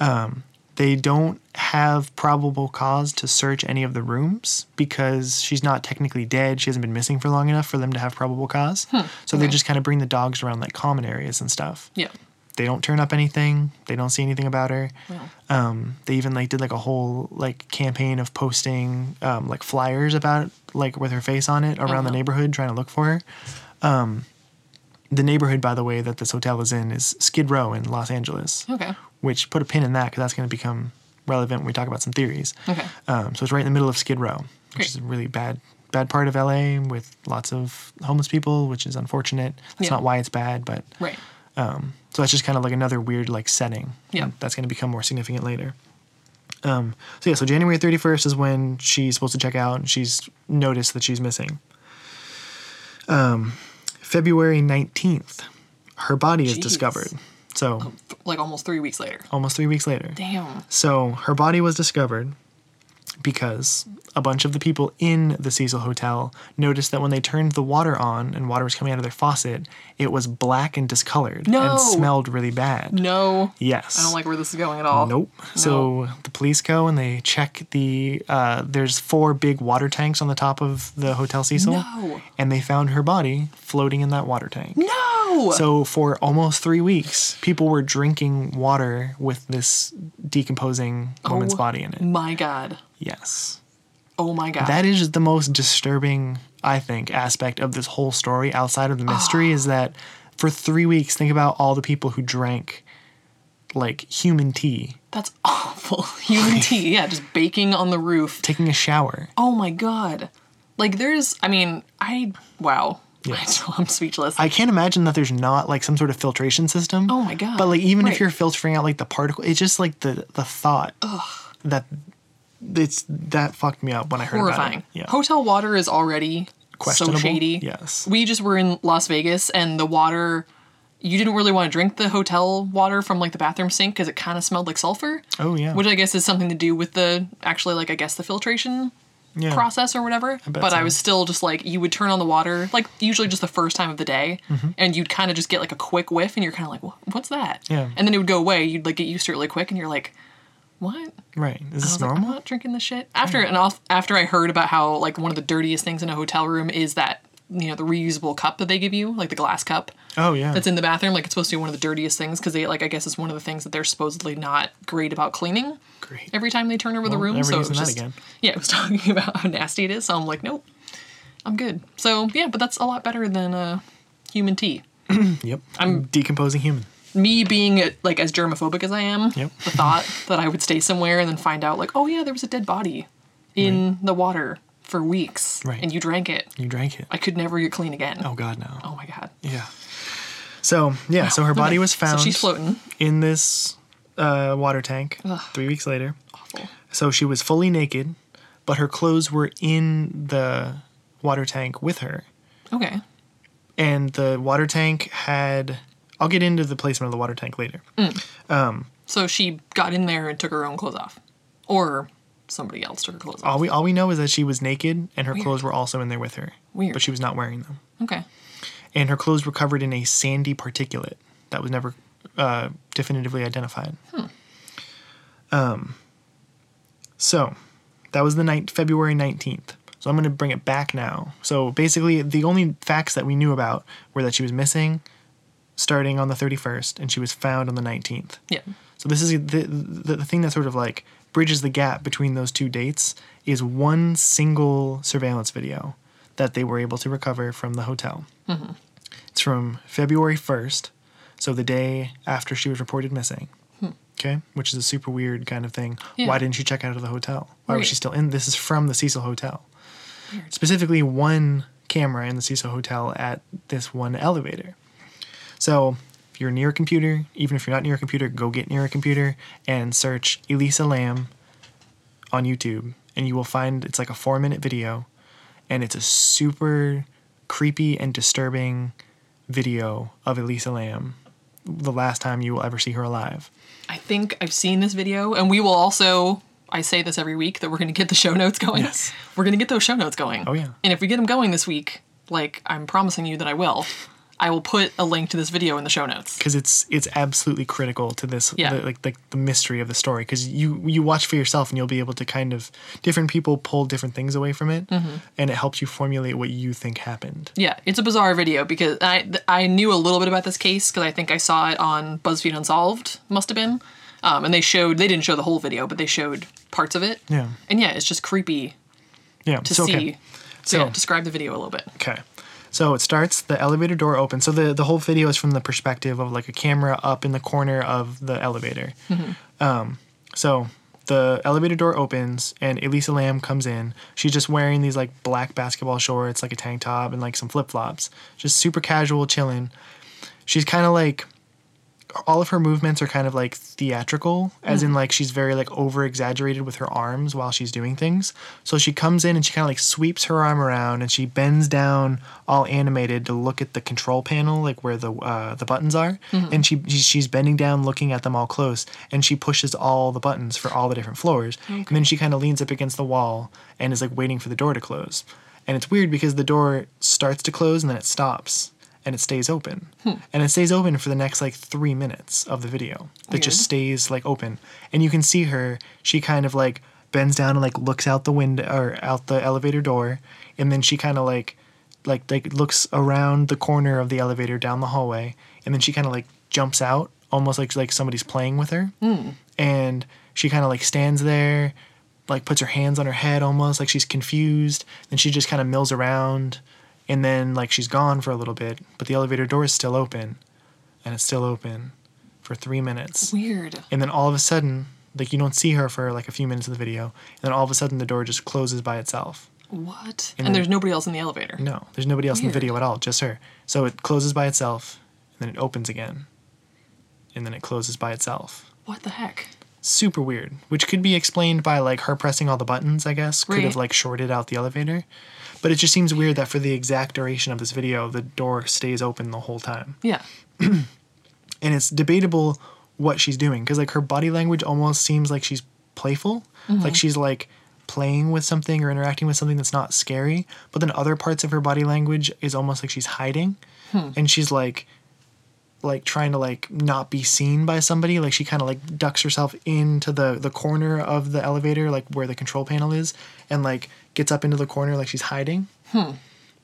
Um, they don't have probable cause to search any of the rooms because she's not technically dead. She hasn't been missing for long enough for them to have probable cause. So they just kind of bring the dogs around like common areas and stuff. Yeah. They don't turn up anything. They don't see anything about her. Wow. Um, they even like did like a whole like campaign of posting um, like flyers about like with her face on it around the Uh-huh. neighborhood trying to look for her. Um, the neighborhood, by the way, that this hotel is in is Skid Row in Los Angeles Okay. Which put a pin in that because that's going to become relevant when we talk about some theories. Okay. Um, so it's right in the middle of Skid Row, which Great. is a really bad bad part of LA with lots of homeless people, which is unfortunate. That's Yeah. not why it's bad, but Right. um, so that's just kind of like another weird like setting. Yeah. That's going to become more significant later. Um, so yeah, so January 31st is when she's supposed to check out and she's noticed that she's missing. Um, February 19th, her body is discovered. So Like almost three weeks later. almost three weeks later. Damn. So her body was discovered because a bunch of the people in the Cecil Hotel noticed that when they turned the water on and water was coming out of their faucet, it was black and discolored No. and smelled really bad. No. Yes. I don't like where this is going at all. Nope. So the police go and they check the. Uh, there's four big water tanks on the top of the Hotel Cecil, No. and they found her body floating in that water tank. No. So for almost three weeks, people were drinking water with this decomposing woman's Oh body in it. my God. Yes. Oh my God. That is the most disturbing, I think, aspect of this whole story outside of the mystery is ah. that for three weeks, think about all the people who drank like human tea, That's awful. Human tea. Yeah, just baking on the roof. taking a shower. Oh my God. Like there's, I mean, I, wow. Yes. I'm speechless. I can't imagine that there's not like some sort of filtration system. Oh my God. But like even if you're filtering out like the particle, it's just like the the thought that it's that fucked me up when I heard about horrifying. it. Yeah. Hotel water is already so shady. Yes. We just were in Las Vegas and the water you didn't really want to drink the hotel water from like the bathroom sink because it kind of smelled like sulfur. Oh yeah. Which I guess is something to do with the actually like I guess the filtration yeah. process or whatever. bet but I was still just like you would turn on the water like usually just the first time of the day, Mm-hmm. and you'd kind of just get like a quick whiff, and you're kind of like, "What's that?" Yeah. And then it would go away. You'd like get used to it really quick, and you're like, "What?" Right. Is this was like, I'm not drinking this shit. After and off, after I heard about how like one of the dirtiest things in a hotel room is that you know the reusable cup that they give you, like the glass cup oh yeah. that's in the bathroom. Like it's supposed to be one of the dirtiest things because they like I guess it's one of the things that they're supposedly not great about cleaning Great. every time they turn over the room. never so it was that just, again. yeah, it was talking about how nasty it is. So I'm like, nope, I'm good. So yeah, but that's a lot better than uh, human tea. Yep. I'm- decomposing human. Me being like as germophobic as I am, Yep. the thought that I would stay somewhere and then find out like, oh yeah, there was a dead body in the water for weeks, Right. and you drank it. You drank it. I could never get clean again. Oh god no. Oh my god. Yeah. So yeah, so her body was found So she's floating. in this uh, water tank Ugh. three weeks later. Awful. So she was fully naked, but her clothes were in the water tank with her. Okay. And the water tank had. I'll get into the placement of the water tank later. So she got in there and took her own clothes off, or somebody else took her clothes off. All we all we know is that she was naked and her Weird. clothes were also in there with her. Weird. But she was not wearing them. Okay. And her clothes were covered in a sandy particulate that was never uh, definitively identified. Hmm. Um, so that was the night, February 19th. So I'm going to bring it back now. So basically, the only facts that we knew about were that she was missing, starting on the 31st, and she was found on the 19th. Yeah. So this is the, the the thing that sort of like bridges the gap between those two dates is one single surveillance video that they were able to recover from the hotel. Mm-hmm. It's from February 1st, so the day after she was reported missing. Hmm. Okay, which is a super weird kind of thing. Yeah. Why didn't she check out of the hotel? Why was she still in? This is from the Cecil Hotel. Specifically, one camera in the Cecil Hotel at this one elevator. So, if you're near a computer, even if you're not near a computer, go get near a computer and search Elisa Lam on YouTube, and you will find it's like a four minute video, and it's a super creepy and disturbing video of Elisa Lam the last time you will ever see her alive. I think I've seen this video, and we will also. I say this every week that we're going to get the show notes going. Yes. We're going to get those show notes going. Oh, yeah. And if we get them going this week, like I'm promising you that I will, I will put a link to this video in the show notes. because it's it's absolutely critical to this Yeah. the, like the, the mystery of the story because you you watch for yourself and you'll be able to kind of different people pull different things away from it Mm-hmm. and it helps you formulate what you think happened Yeah, it's a bizarre video because I I knew a little bit about this case because I think I saw it on BuzzFeed Unsolved, must have been, um, and they showed they didn't show the whole video, but they showed parts of it. Yeah. and yeah, it's just creepy yeah to so see. okay So So- yeah, describe the video a little bit. okay so it starts the elevator door opens so the the whole video is from the perspective of like a camera up in the corner of the elevator um so the elevator door opens and Elisa Lam comes in. She's just wearing these like black basketball shorts, like a tank top, and like some flip flops. Just super casual, chilling. She's kind of like all of her movements are kind of like theatrical, as in like she's very like over exaggerated with her arms while she's doing things. So she comes in and she kind of like sweeps her arm around and she bends down, all animated, to look at the control panel, like where the uh, the buttons are. And she she- she's bending down, looking at them all close, and she pushes all the buttons for all the different floors. And then she kind of leans up against the wall and is like waiting for the door to close. And it's weird because the door starts to close and then it stops and it stays open. Hmm. And it stays open for the next like three minutes of the video. It just stays like open. And you can see her, she kind of like bends down and like looks out the window or out the elevator door. And then she kind of like, like, like looks around the corner of the elevator down the hallway. And then she kind of like jumps out almost like, like somebody's playing with her. Hmm. And she kind of like stands there, like puts her hands on her head almost like she's confused. Then she just kind of mills around and then like she's gone for a little bit, but the elevator door is still open, and it's still open for three minutes, Weird. and then all of a sudden, like you don't see her for like a few minutes of the video, and then all of a sudden the door just closes by itself. What? And And, then- there's nobody else in the elevator. No, there's nobody else in the video at all, just her. So it closes by itself, and then it opens again, and then it closes by itself. What the heck? Super weird, which could be explained by like her pressing all the buttons, I guess, could have like shorted out the elevator. But it just seems weird that for the exact duration of this video, the door stays open the whole time. Yeah. And it's debatable what she's doing because like her body language almost seems like she's playful, mm-hmm. like she's like playing with something or interacting with something that's not scary. But then other parts of her body language is almost like she's hiding, hmm. and she's like like trying to like not be seen by somebody like she kind of like ducks herself into the the corner of the elevator like where the control panel is and like gets up into the corner like she's hiding hmm.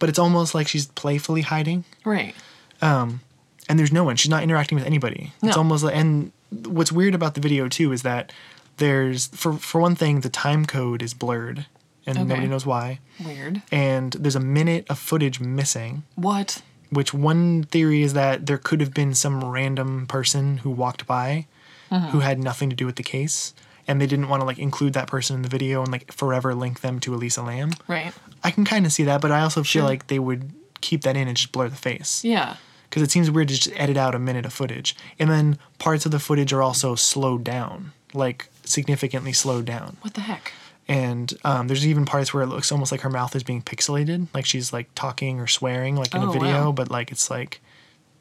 but it's almost like she's playfully hiding Right. Um, and there's no one she's not interacting with anybody No. it's almost like and what's weird about the video too is that there's for for one thing the time code is blurred and Okay. nobody knows why Weird. and there's a minute of footage missing What? which one theory is that there could have been some random person who walked by mm-hmm. who had nothing to do with the case and they didn't want to like include that person in the video and like forever link them to Elisa Lam. Right. I can kind of see that, but I also feel Sure. like they would keep that in and just blur the face Yeah. because it seems weird to just edit out a minute of footage. And then parts of the footage are also slowed down, like significantly slowed down. What the heck? And um, there's even parts where it looks almost like her mouth is being pixelated, like she's like talking or swearing, like in a Oh, video, wow. but like it's like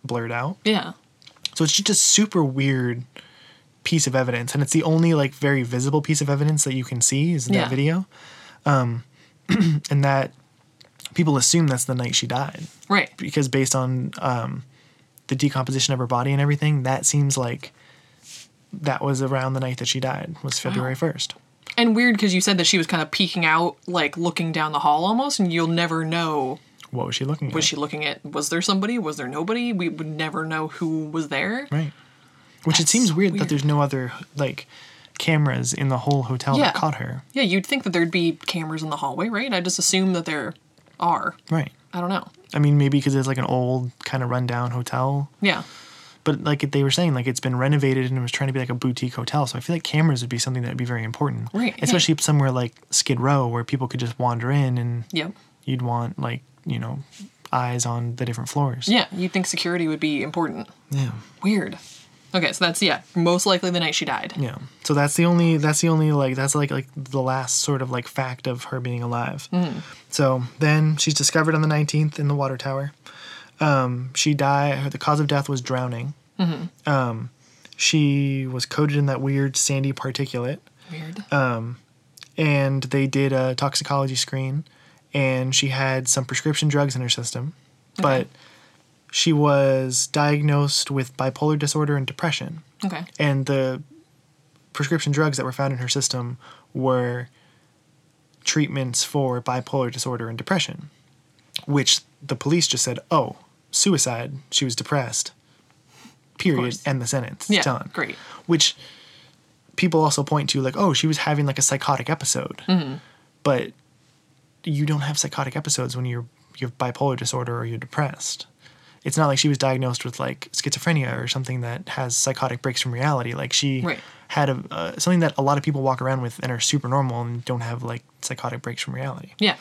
blurred out. Yeah. So it's just a super weird piece of evidence, and it's the only like very visible piece of evidence that you can see is that Yeah. video, um, and that people assume that's the night she died Right. because based on um, the decomposition of her body and everything, that seems like that was around the night that she died was February first. And weird because you said that she was kind of peeking out, like looking down the hall almost, and you'll never know what was she looking at? Was she looking at? Was there somebody? Was there nobody? We would never know who was there. right? Which it seems weird, that there's no other like cameras in the whole hotel Yeah. that caught her. Yeah, you'd think that there'd be cameras in the hallway, right? I just assume that there are. Right. I don't know. I mean, maybe because it's like an old kind of rundown hotel, Yeah. but like they were saying, like it's been renovated and it was trying to be like a boutique hotel. So I feel like cameras would be something that would be very important, Right, yeah. Especially somewhere like Skid Row where people could just wander in and Yep. you'd want like you know eyes on the different floors. Yeah, you'd think security would be important. Yeah. Weird. Okay, so that's yeah, most likely the night she died. Yeah. So that's the only that's the only like that's like like the last sort of like fact of her being alive. So then she's discovered on the 19th in the water tower. Um, she died. The cause of death was drowning. Um, she was coated in that weird sandy particulate, Weird. and they did a toxicology screen, and she had some prescription drugs in her system, but she was diagnosed with bipolar disorder and depression okay. and the prescription drugs that were found in her system were treatments for bipolar disorder and depression, which the police just said, "Oh, suicide. She was depressed." Period. End the sentence. Yeah. Done. Great. Which people also point to, like, "Oh, she was having like a psychotic episode," Mm-hmm. but you don't have psychotic episodes when you're you have bipolar disorder or you're depressed. It's not like she was diagnosed with like schizophrenia or something that has psychotic breaks from reality. Like she Right. had a uh, something that a lot of people walk around with and are super normal and don't have like psychotic breaks from reality. Yeah.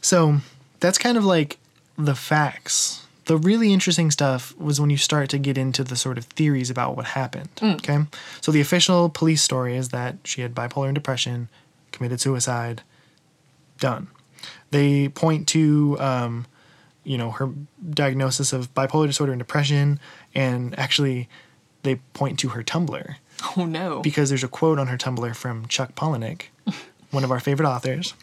So that's kind of like the facts. The really interesting stuff was when you start to get into the sort of theories about what happened. Okay. So the official police story is that she had bipolar and depression, committed suicide, done. They point to, um, you know, her diagnosis of bipolar disorder and depression, and actually they point to her Tumblr Oh no. because there's a quote on her Tumblr from Chuck Palahniuk, one of our favorite authors.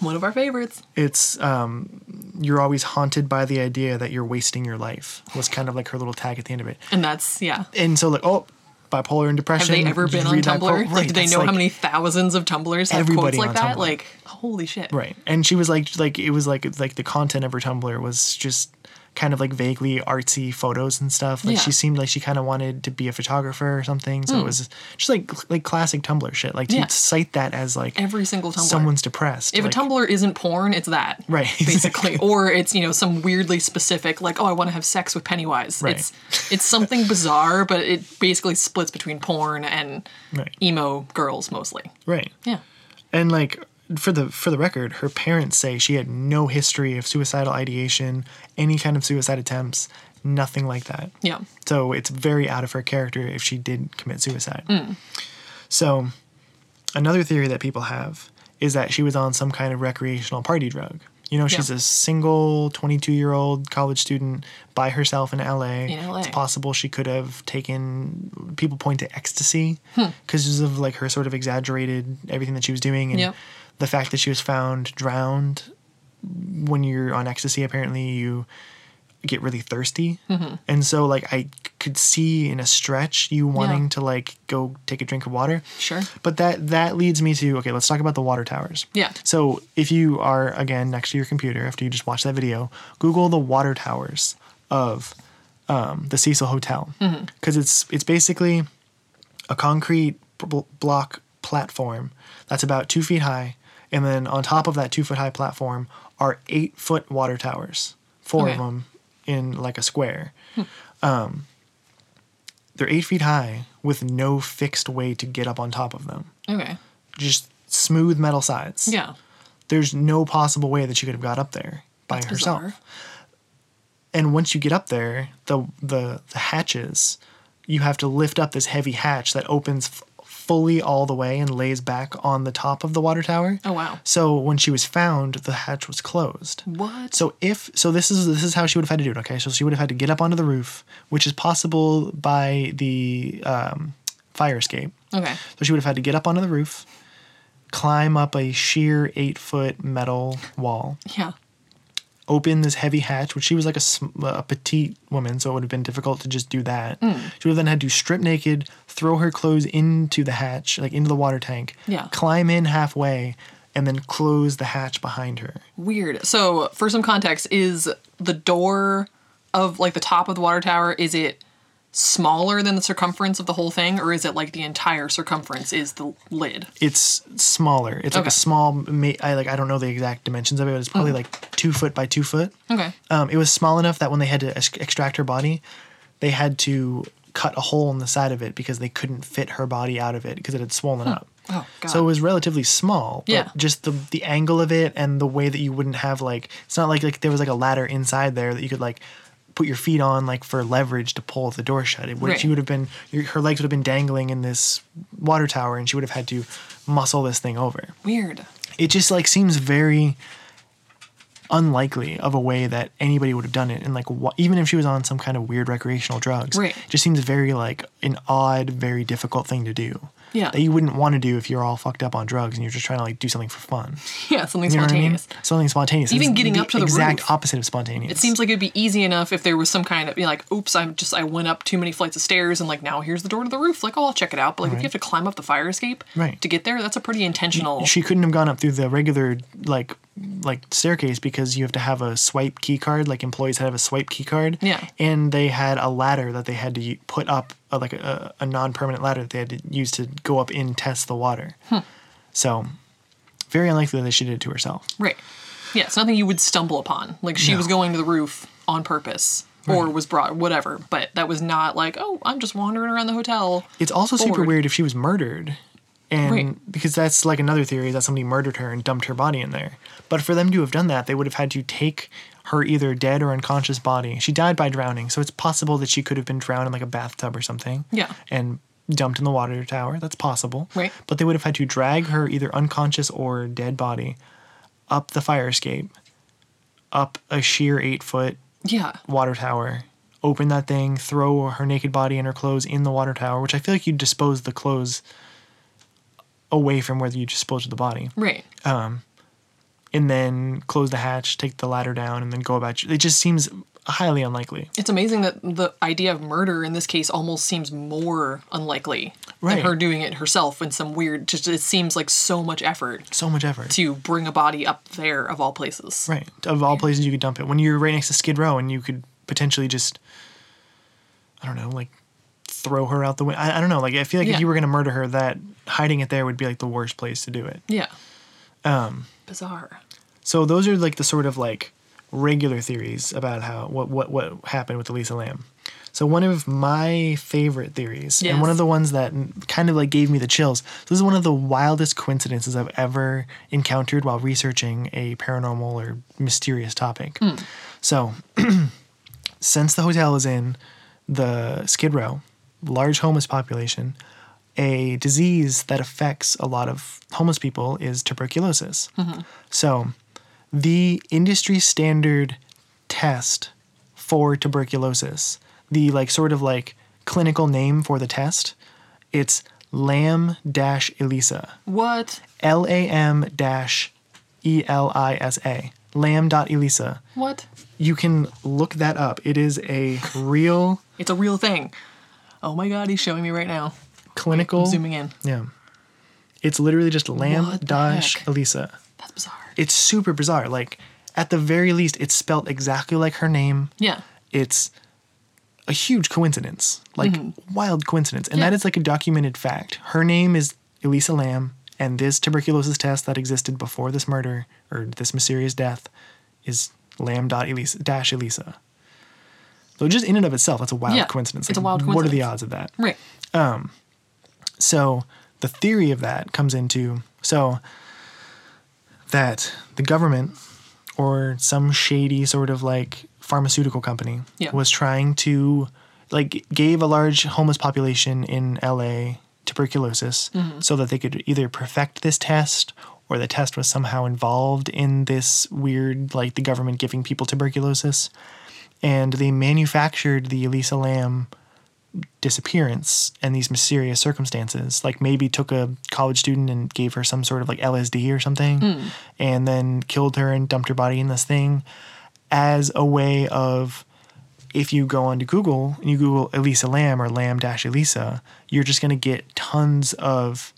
One of our favorites. It's um, you're always haunted by the idea that you're wasting your life was kind of like her little tag at the end of it. And that's yeah. And so like, oh, bipolar and depression. Have they ever been on Tumblr? like, Right, do they know like- how many thousands of Tumblrs have Everybody quotes like that? Tumblr. Like, holy shit. Right. And she was like like it was like like the content of her Tumblr was just kind of like vaguely artsy photos and stuff. Like Yeah. Hmm. she seemed like she kind of wanted to be a photographer or something. So it was just like like classic Tumblr shit. Like to Yeah. cite that as like Every single Tumblr. someone's depressed. if like, a Tumblr isn't porn, it's that. Right, Basically. or it's, you know, some weirdly specific, like, oh, I want to have sex with Pennywise. Right. It's it's something bizarre, but it basically splits between porn and Right. emo girls mostly. Right. Yeah. And like for the for the record, her parents say she had no history of suicidal ideation, any kind of suicide attempts, nothing like that. Yeah. So it's very out of her character if she did commit suicide. So another theory that people have is that she was on some kind of recreational party drug. You know, she's Yeah. a single 22 year old college student by herself in LA. In LA. It's possible she could have taken, people point to ecstasy Hmm. because of like her sort of exaggerated everything that she was doing. And Yep. The fact that she was found drowned when you're on ecstasy, apparently you get really thirsty. Mm-hmm. And so, like, I could see in a stretch you wanting to like go take a drink of water. Sure. But that that leads me to okay, let's talk about the water towers. Yeah. So if you are again next to your computer after you just watch that video, Google the water towers of um, the Cecil Hotel because it's it's basically a concrete b- block platform that's about two feet high, and then on top of that two foot high platform are eight foot water towers, four of them in like a square. Um, they're eight feet high with no fixed way to get up on top of them Okay. just smooth metal sides. Yeah. There's no possible way that she could have got up there by That's herself. bizarre. And once you get up there, the the the hatches, you have to lift up this heavy hatch that opens fully all the way and lays back on the top of the water tower. Oh wow. So when she was found, the hatch was closed. What? So if so, this is this is how she would have had to do it. Okay, so she would have had to get up onto the roof, which is possible by the um, fire escape. okay. So she would have had to get up onto the roof, climb up a sheer eight foot metal wall, Yeah. Open this heavy hatch, which she was like a, a petite woman, so it would have been difficult to just do that. Hmm. She would have then had to strip naked, throw her clothes into the hatch, like into the water tank, Yeah. climb in halfway, and then close the hatch behind her. Weird. So, for some context, is the door of like the top of the water tower is it smaller than the circumference of the whole thing or is it like the entire circumference is the lid? It's smaller. It's like a small. ma- I like. I don't know the exact dimensions of it. but It's probably like two foot by two foot. Okay. Um, it was small enough that when they had to ex- extract her body, they had to cut a hole in the side of it because they couldn't fit her body out of it because it had swollen up. Oh, God. So it was relatively small. But Yeah. Just the the angle of it and the way that you wouldn't have like it's not like like there was like a ladder inside there that you could like put your feet on like for leverage to pull the door shut. It would Right. she would have been your, her legs would have been dangling in this water tower and she would have had to muscle this thing over Weird. it just like seems very unlikely of a way that anybody would have done it and like wh- even if she was on some kind of weird recreational drugs Right. it just seems very like an odd very difficult thing to do Yeah. that you wouldn't want to do if you're all fucked up on drugs and you're just trying to like do something for fun Yeah, something you know spontaneous. I mean? something spontaneous Even It's getting up to the exact roof. opposite of spontaneous It seems like it'd be easy enough if there was some kind of you know, like, oops, I just I went up too many flights of stairs and like now here's the door to the roof. Like, oh, I'll check it out. But like if you have to climb up the fire escape Right. to get there, that's a pretty intentional. she couldn't have gone up through the regular like like staircase because you have to have a swipe key card like employees have a swipe key card Yeah. and they had a ladder that they had to put up uh, like a, a non-permanent ladder that they had to use to go up and test the water so very unlikely that she did it to herself Right. Yeah, it's nothing you would stumble upon. Like she No. was going to the roof on purpose or was brought whatever, but that was not like, oh, I'm just wandering around the hotel. it's also super weird if she was murdered and Right. because that's like another theory that somebody murdered her and dumped her body in there but for them to have done that they would have had to take her either dead or unconscious body she died by drowning so it's possible that she could have been drowned in like a bathtub or something Yeah. and dumped in the water tower that's possible Right. but they would have had to drag her either unconscious or dead body up the fire escape up a sheer eight foot Yeah. water tower, open that thing, throw her naked body and her clothes in the water tower, which I feel like you dispose the clothes away from where you dispose of the body, Right. Um, and then close the hatch, take the ladder down, and then go about. It just seems highly unlikely. It's amazing that the idea of murder in this case almost seems more unlikely Right. than her doing it herself in some weird just it seems like so much effort So much effort. to bring a body up there of all places. Right. Of all places you could dump it. When you're right next to Skid Row and you could potentially just, I don't know, like throw her out the window. I, I don't know. Like, I feel like Yeah. if you were going to murder her, that hiding it there would be like the worst place to do it. Yeah. Um bizarre. So those are like the sort of like regular theories about how what what what happened with Elisa Lam. So one of my favorite theories, and one of the ones that kind of like gave me the chills. This is one of the wildest coincidences I've ever encountered while researching a paranormal or mysterious topic. Hmm. So, since the hotel is in the Skid Row, large homeless population, a disease that affects a lot of homeless people is tuberculosis. Mm-hmm. So, the industry standard test for tuberculosis, the like sort of like clinical name for the test, it's LAM ELISA. What? L A M E L I S A. Lam-ELISA. What? You can look that up. It is a real It's a real thing. Oh my god, he's showing me right now. clinical. I'm zooming in. Yeah. It's literally just Lam What the dash heck? Elisa. That's bizarre. It's super bizarre. Like, at the very least, it's spelled exactly like her name. Yeah. It's a huge coincidence, like wild coincidence. And Mm-hmm. Yeah. that is like a documented fact. Her name is Elisa Lam, and this tuberculosis test that existed before this murder or this mysterious death is Lam dot Elisa dash Elisa. So just in and of itself, that's a wild Yeah, coincidence. it's a wild coincidence. What are the odds of that? Right. Um, So the theory of that comes into so that the government or some shady sort of like pharmaceutical company Yeah. was trying to like gave a large homeless population in LA tuberculosis mm-hmm. so that they could either perfect this test or the test was somehow involved in this weird like the government giving people tuberculosis and they manufactured the Elisa Lam disappearance and these mysterious circumstances. Like maybe took a college student and gave her some sort of like LSD or something, hmm. and then killed her and dumped her body in this thing as a way of. If you go onto Google and you Google Elisa Lam or Lam dash Elisa, you're just gonna get tons of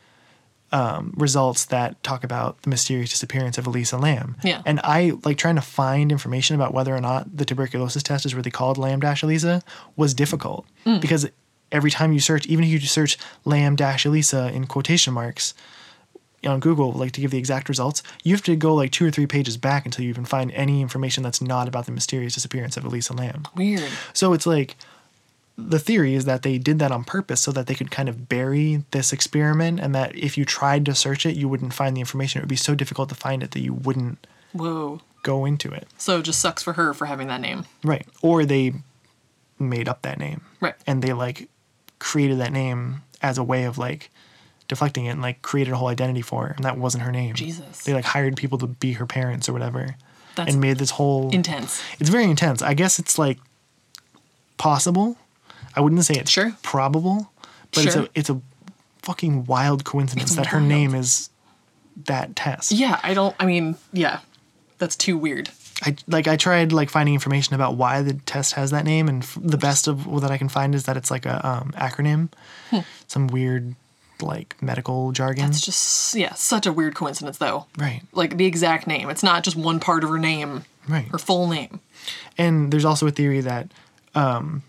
um, results that talk about the mysterious disappearance of Elisa Lam. Yeah. And I like trying to find information about whether or not the tuberculosis test is really called Lam dash Elisa was difficult Mm. because every time you search, even if you search Lam dash Elisa in quotation marks on Google, like to give the exact results, you have to go like two or three pages back until you even find any information that's not about the mysterious disappearance of Elisa Lam. Weird. So it's like the theory is that they did that on purpose so that they could kind of bury this experiment and that if you tried to search it, you wouldn't find the information. It would be so difficult to find it that you wouldn't Whoa. go into it. So it just sucks for her for having that name. Right. Or they made up that name. Right. And they like created that name as a way of like deflecting it and like created a whole identity for her. And that wasn't her name. Jesus. They like hired people to be her parents or whatever. That's and made this whole intense. It's very intense. I guess it's like possible. I wouldn't say it's Sure. probable, but it's a it's a fucking wild coincidence It's that her name is that test. Yeah, I don't. I mean, yeah, that's too weird. I like I tried like finding information about why the test has that name, and f- the best of what I can find is that it's like a um, acronym, some weird like medical jargon. It's just yeah, such a weird coincidence though. right, Like the exact name. It's not just one part of her name. right. Her full name. And there's also a theory that um,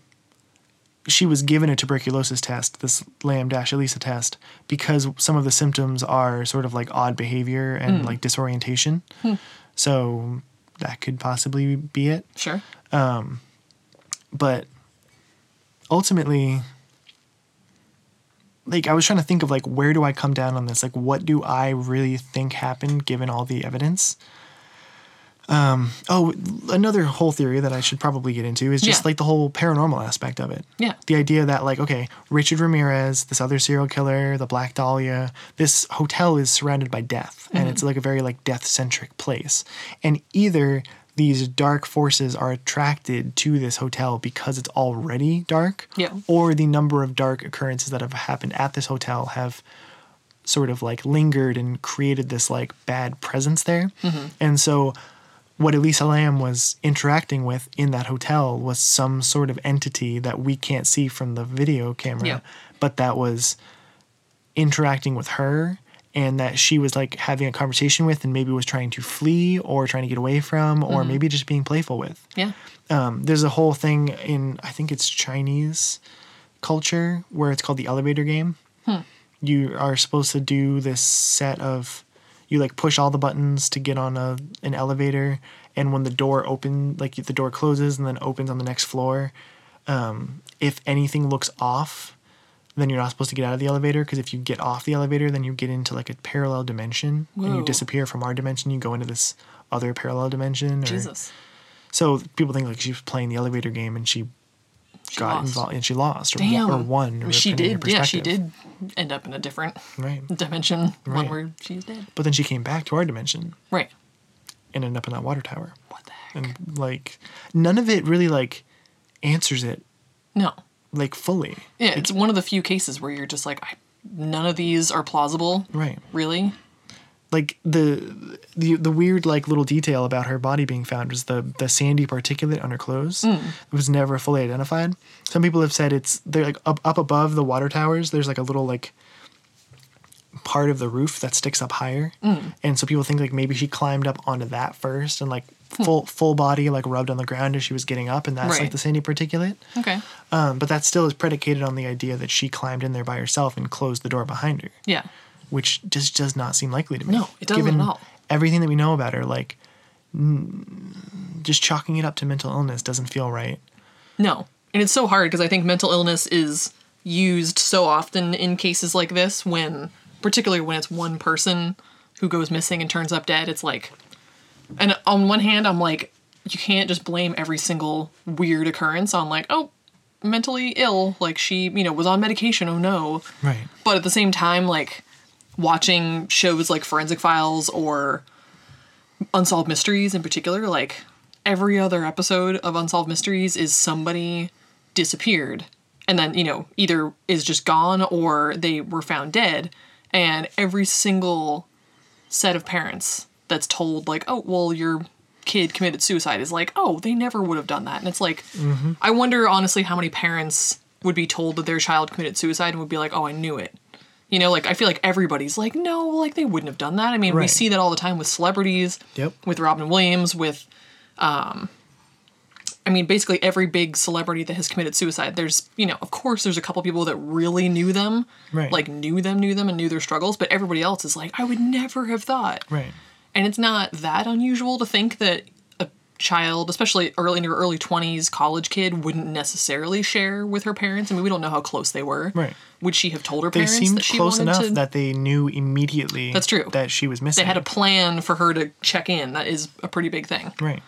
she was given a tuberculosis test, this Lam dash Elisa test, because some of the symptoms are sort of like odd behavior and hmm. like disorientation. Hmm. So that could possibly be it. Sure. Um, but ultimately, like I was trying to think of like where do I come down on this? Like what do I really think happened given all the evidence? Um, oh, another whole theory that I should probably get into is just Yeah. like the whole paranormal aspect of it. Yeah. The idea that like okay, Richard Ramirez, this other serial killer, the Black Dahlia, this hotel is surrounded by death and it's like a very like death-centric place. And either these dark forces are attracted to this hotel because it's already dark Yeah. or the number of dark occurrences that have happened at this hotel have sort of like lingered and created this like bad presence there. And so what Elisa Lam was interacting with in that hotel was some sort of entity that we can't see from the video camera, Yeah. but that was interacting with her and that she was like having a conversation with and maybe was trying to flee or trying to get away from or maybe just being playful with Yeah. um, there's a whole thing in I think it's Chinese culture where it's called the elevator game. You are supposed to do this set of you like push all the buttons to get on a an elevator, and when the door open like the door closes and then opens on the next floor, um, if anything looks off, then you're not supposed to get out of the elevator because if you get off the elevator, then you get into like a parallel dimension and you disappear from our dimension. You go into this other parallel dimension. Or, Jesus. so people think like she's playing the elevator game and she, She got lost. involved and she lost or, Damn. or won. Or she did. Yeah, she did end up in a different Right. dimension. One where she's dead. But then she came back to our dimension Right. and ended up in that water tower. What the heck? And like none of it really like answers it No. like fully. Yeah, it's one of the few cases where you're just like, I, none of these are plausible. Right. Really? Like the the the weird like little detail about her body being found was the the sandy particulate on her clothes. Mm. It was never fully identified. Some people have said it's they're like up up above the water towers. There's like a little like part of the roof that sticks up higher, Mm. and so people think like maybe she climbed up onto that first and like Hmm. full full body like rubbed on the ground as she was getting up, and that's like the sandy particulate. Okay. Um, but that still is predicated on the idea that she climbed in there by herself and closed the door behind her Yeah. Which just does not seem likely to me. No, it doesn't Given at all. Everything that we know about her, like, mm, just chalking it up to mental illness doesn't feel right. No. And it's so hard because I think mental illness is used so often in cases like this when, particularly when it's one person who goes missing and turns up dead, it's like, and on one hand, I'm like, you can't just blame every single weird occurrence on like, oh, mentally ill, like she, you know, was on medication, oh no. Right. But at the same time, like watching shows like Forensic Files or Unsolved Mysteries in particular, like every other episode of Unsolved Mysteries is somebody disappeared and then, you know, either is just gone or they were found dead. And every single set of parents that's told, like, oh, well, your kid committed suicide is like, oh, they never would have done that. And it's like, mm-hmm. I wonder honestly how many parents would be told that their child committed suicide and would be like, oh, I knew it. You know, like I feel like everybody's like, no, like they wouldn't have done that. I mean, we see that all the time with celebrities, Yep. with Robin Williams, with um I mean, basically every big celebrity that has committed suicide, there's, you know, of course there's a couple people that really knew them, Right. like knew them, knew them and knew their struggles, but everybody else is like, I would never have thought. Right. And it's not that unusual to think that child, especially early in her early 20s, college kid, wouldn't necessarily share with her parents. I mean, we don't know how close they were. Right. Would she have told her They parents seemed that she close wanted enough to? that they knew immediately That's true. that she was missing. they had a plan for her to check in. That is a pretty big thing. right.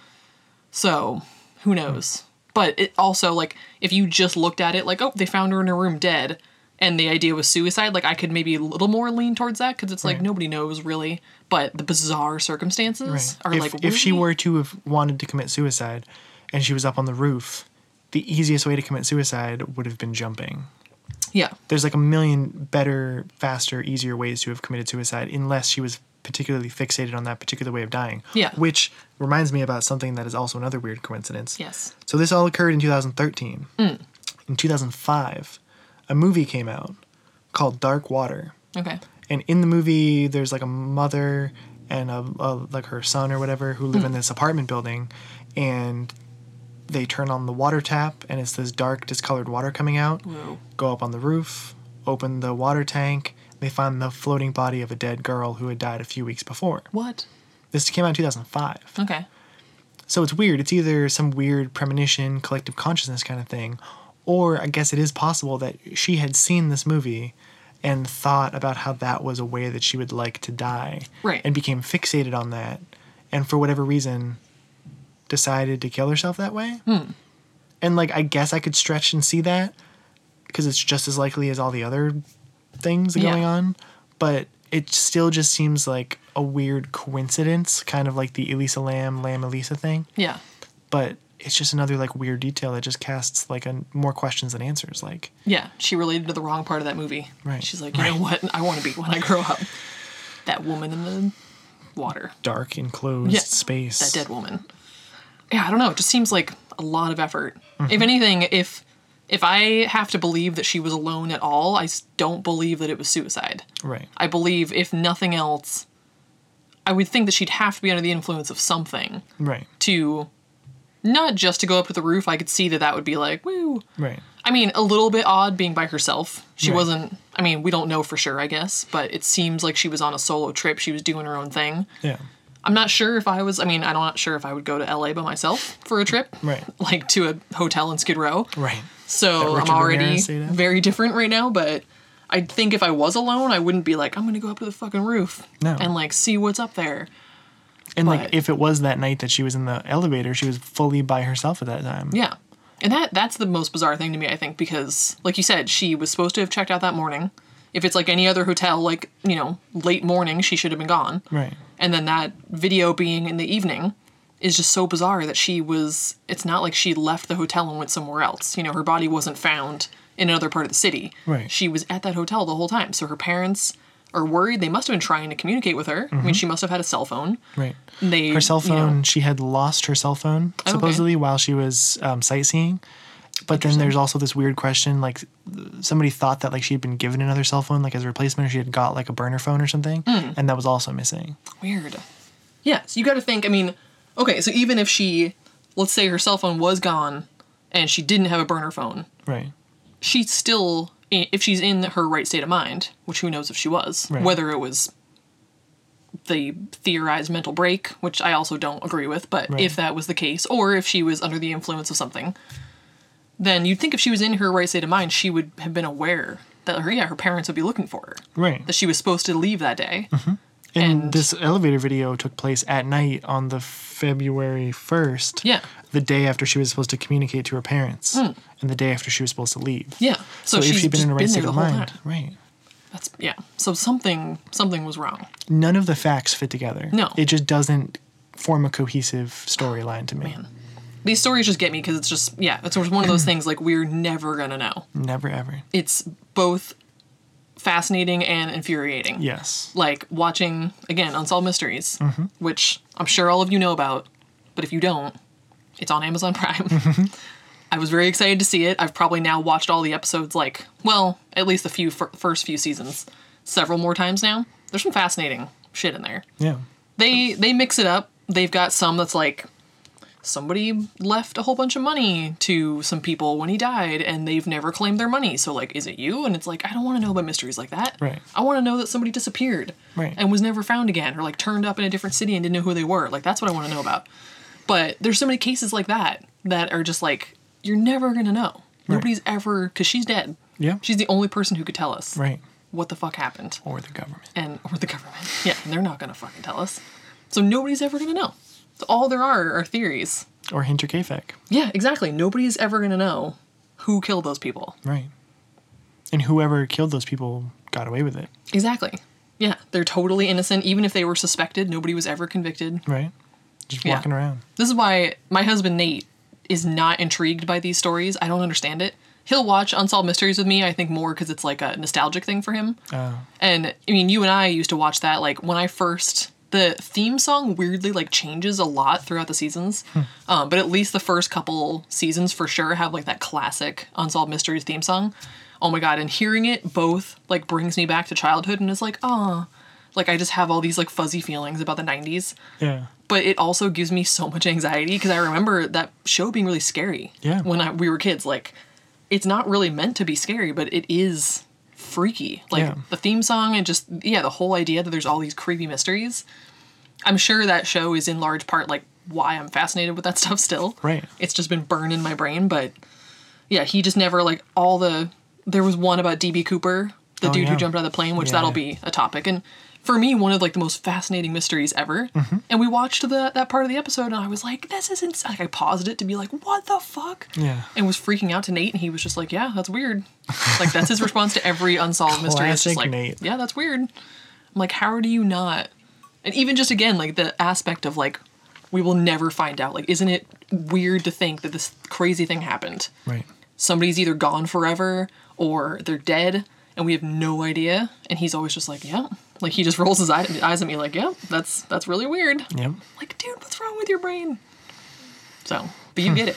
So, who knows? But it also, like, if you just looked at it like, oh, they found her in her room dead, and the idea was suicide, like, I could maybe a little more lean towards that because it's like Right. nobody knows really. But the bizarre circumstances Right. are if, like, if she were to have wanted to commit suicide and she was up on the roof, the easiest way to commit suicide would have been jumping. Yeah. There's like a million better, faster, easier ways to have committed suicide unless she was particularly fixated on that particular way of dying. Yeah. Which reminds me about something that is also another weird coincidence. Yes. So this all occurred in 2013. Mm. In 2005, a movie came out called Dark Water. Okay. And in the movie, there's like a mother and a, a like her son or whatever who live in hmm. this apartment building, and they turn on the water tap, and it's this dark, discolored water coming out. Whoa. Go up on the roof, open the water tank. They find the floating body of a dead girl who had died a few weeks before. What? This came out in 2005. Okay. So it's weird. It's either some weird premonition, collective consciousness kind of thing, or I guess it is possible that she had seen this movie and thought about how that was a way that she would like to die. Right. And became fixated on that. And for whatever reason, decided to kill herself that way. Hmm. And like, I guess I could stretch and see that because it's just as likely as all the other things Yeah. going on. But it still just seems like a weird coincidence, kind of like the Elisa Lam, Lam Elisa thing Yeah. but it's just another like weird detail that just casts like a, more questions than answers like Yeah. She related to the wrong part of that movie. Right. She's like, you know what? I want to be when I grow up. That woman in the water. dark enclosed Yeah, space That dead woman. Yeah, I don't know. It just seems like a lot of effort. Mm-hmm. If anything, if if I have to believe that she was alone at all, I don't believe that it was suicide. right I believe, if nothing else, I would think that she'd have to be under the influence of something right to not just to go up to the roof. I could see that that would be like, woo. right I mean, a little bit odd being by herself. She Right. wasn't, I mean, we don't know for sure, I guess, but it seems like she was on a solo trip. She was doing her own thing. yeah I'm not sure if I was, I mean, I'm not sure if I would go to LA by myself for a trip. Right. Like to a hotel in Skid Row. right So I'm already Ramirez stayed at? very different right now, but I think if I was alone, I wouldn't be like, I'm going to go up to the fucking roof No. and like see what's up there. And like if it was that night that she was in the elevator she was fully by herself at that time Yeah. And that that's the most bizarre thing to me, I think, because like you said, she was supposed to have checked out that morning. If it's like any other hotel, like, you know, late morning, she should have been gone. right And then that video being in the evening is just so bizarre that she was it's not like she left the hotel and went somewhere else. You know, her body wasn't found in another part of the city. Right. She was at that hotel the whole time. So her parents are worried. They must have been trying to communicate with her. I mean, she must have had a cell phone. right They Mm-hmm. her cell you know- phone she had lost her cell phone Okay. supposedly while she was um, sightseeing but then there's also this weird question like somebody thought that like she had been given another cell phone like as a replacement or she had got like a burner phone or something Hmm. and that was also missing Weird. Yes, you got to think. I mean, okay, so even if she, let's say her cell phone was gone, and she didn't have a burner phone, right she still, if she's in her right state of mind, which who knows if she was, Right. whether it was the theorized mental break, which I also don't agree with, but Right. if that was the case, or if she was under the influence of something, then you'd think if she was in her right state of mind, she would have been aware that her, yeah, her parents would be looking for her, right that she was supposed to leave that day. Mm-hmm. And, And- this elevator video took place at night on the February 1st. Yeah. The day after she was supposed to communicate to her parents. Hmm. And the day after she was supposed to leave. Yeah. So, if she's she'd been in a right state of mind. time. Right. That's yeah. So something something was wrong. None of the facts fit together. No. It just doesn't form a cohesive storyline to me. Man. These stories just get me because it's just yeah, it's one of those things like we're never gonna know. Never ever. It's both fascinating and infuriating. Yes. Like watching again Unsolved Mysteries, Mm-hmm. which I'm sure all of you know about, but if you don't, it's on Amazon Prime. Mm-hmm. I was very excited to see it. I've probably now watched all the episodes, like well, at least the few fir- first few seasons. several more times now. There's some fascinating shit in there. Yeah. They they mix it up. They've got some that's like somebody left a whole bunch of money to some people when he died and they've never claimed their money. So like is it you? And it's like I don't want to know about mysteries like that. Right. I want to know that somebody disappeared Right. and was never found again or like turned up in a different city and didn't know who they were. Like that's what I want to know about. But there's so many cases like that that are just like you're never to know. Nobody's ever cuz she's dead. Yeah. She's the only person who could tell us Right. what the fuck happened Or the government. and or the government. Yeah, and they're not gonna fucking tell us. So nobody's ever gonna know. So all there are are theories. Or Hinterkaifeck. Yeah, exactly. Nobody's ever gonna know who killed those people. Right. And whoever killed those people got away with it. Exactly. Yeah, they're totally innocent. Even if they were suspected, nobody was ever convicted. Right. Just Yeah. walking around. This is why my husband Nate is not intrigued by these stories. I don't understand it. He'll watch Unsolved Mysteries with me, I think more because it's like a nostalgic thing for him. Oh. And I mean, you and I used to watch that like when I first. The theme song weirdly like changes a lot throughout the seasons, um, but at least the first couple seasons for sure have like that classic Unsolved Mysteries theme song. Oh my god! And hearing it both like brings me back to childhood and is like, oh, like I just have all these like fuzzy feelings about the '90s. Yeah. But it also gives me so much anxiety because I remember that show being really scary. Yeah. When I, we were kids, like it's not really meant to be scary, but it is freaky. Like Yeah. the theme song and just yeah, the whole idea that there's all these creepy mysteries. I'm sure that show is in large part like why I'm fascinated with that stuff still. Right. It's just been burned in my brain, but yeah, he just never like all the there was one about DB Cooper, the Oh, dude who jumped out of the plane, which Yeah. that'll be a topic. And for me, one of like the most fascinating mysteries ever. Mm-hmm. And we watched the that part of the episode and I was like, this is insane. Like I paused it to be like, what the fuck? Yeah. And was freaking out to Nate and he was just like, Yeah, that's weird. Like that's his response to every unsolved mystery. It's just like Nate. Yeah, that's weird. I'm like, how do you not and even just again, like the aspect of like we will never find out. Like, isn't it weird to think that this crazy thing happened? Right. Somebody's either gone forever or they're dead and we have no idea. And he's always just like, yeah. Like he just rolls his eye- eyes at me like, yeah, that's that's really weird. Yep. Like, dude, what's wrong with your brain? So, but you hmm. get it.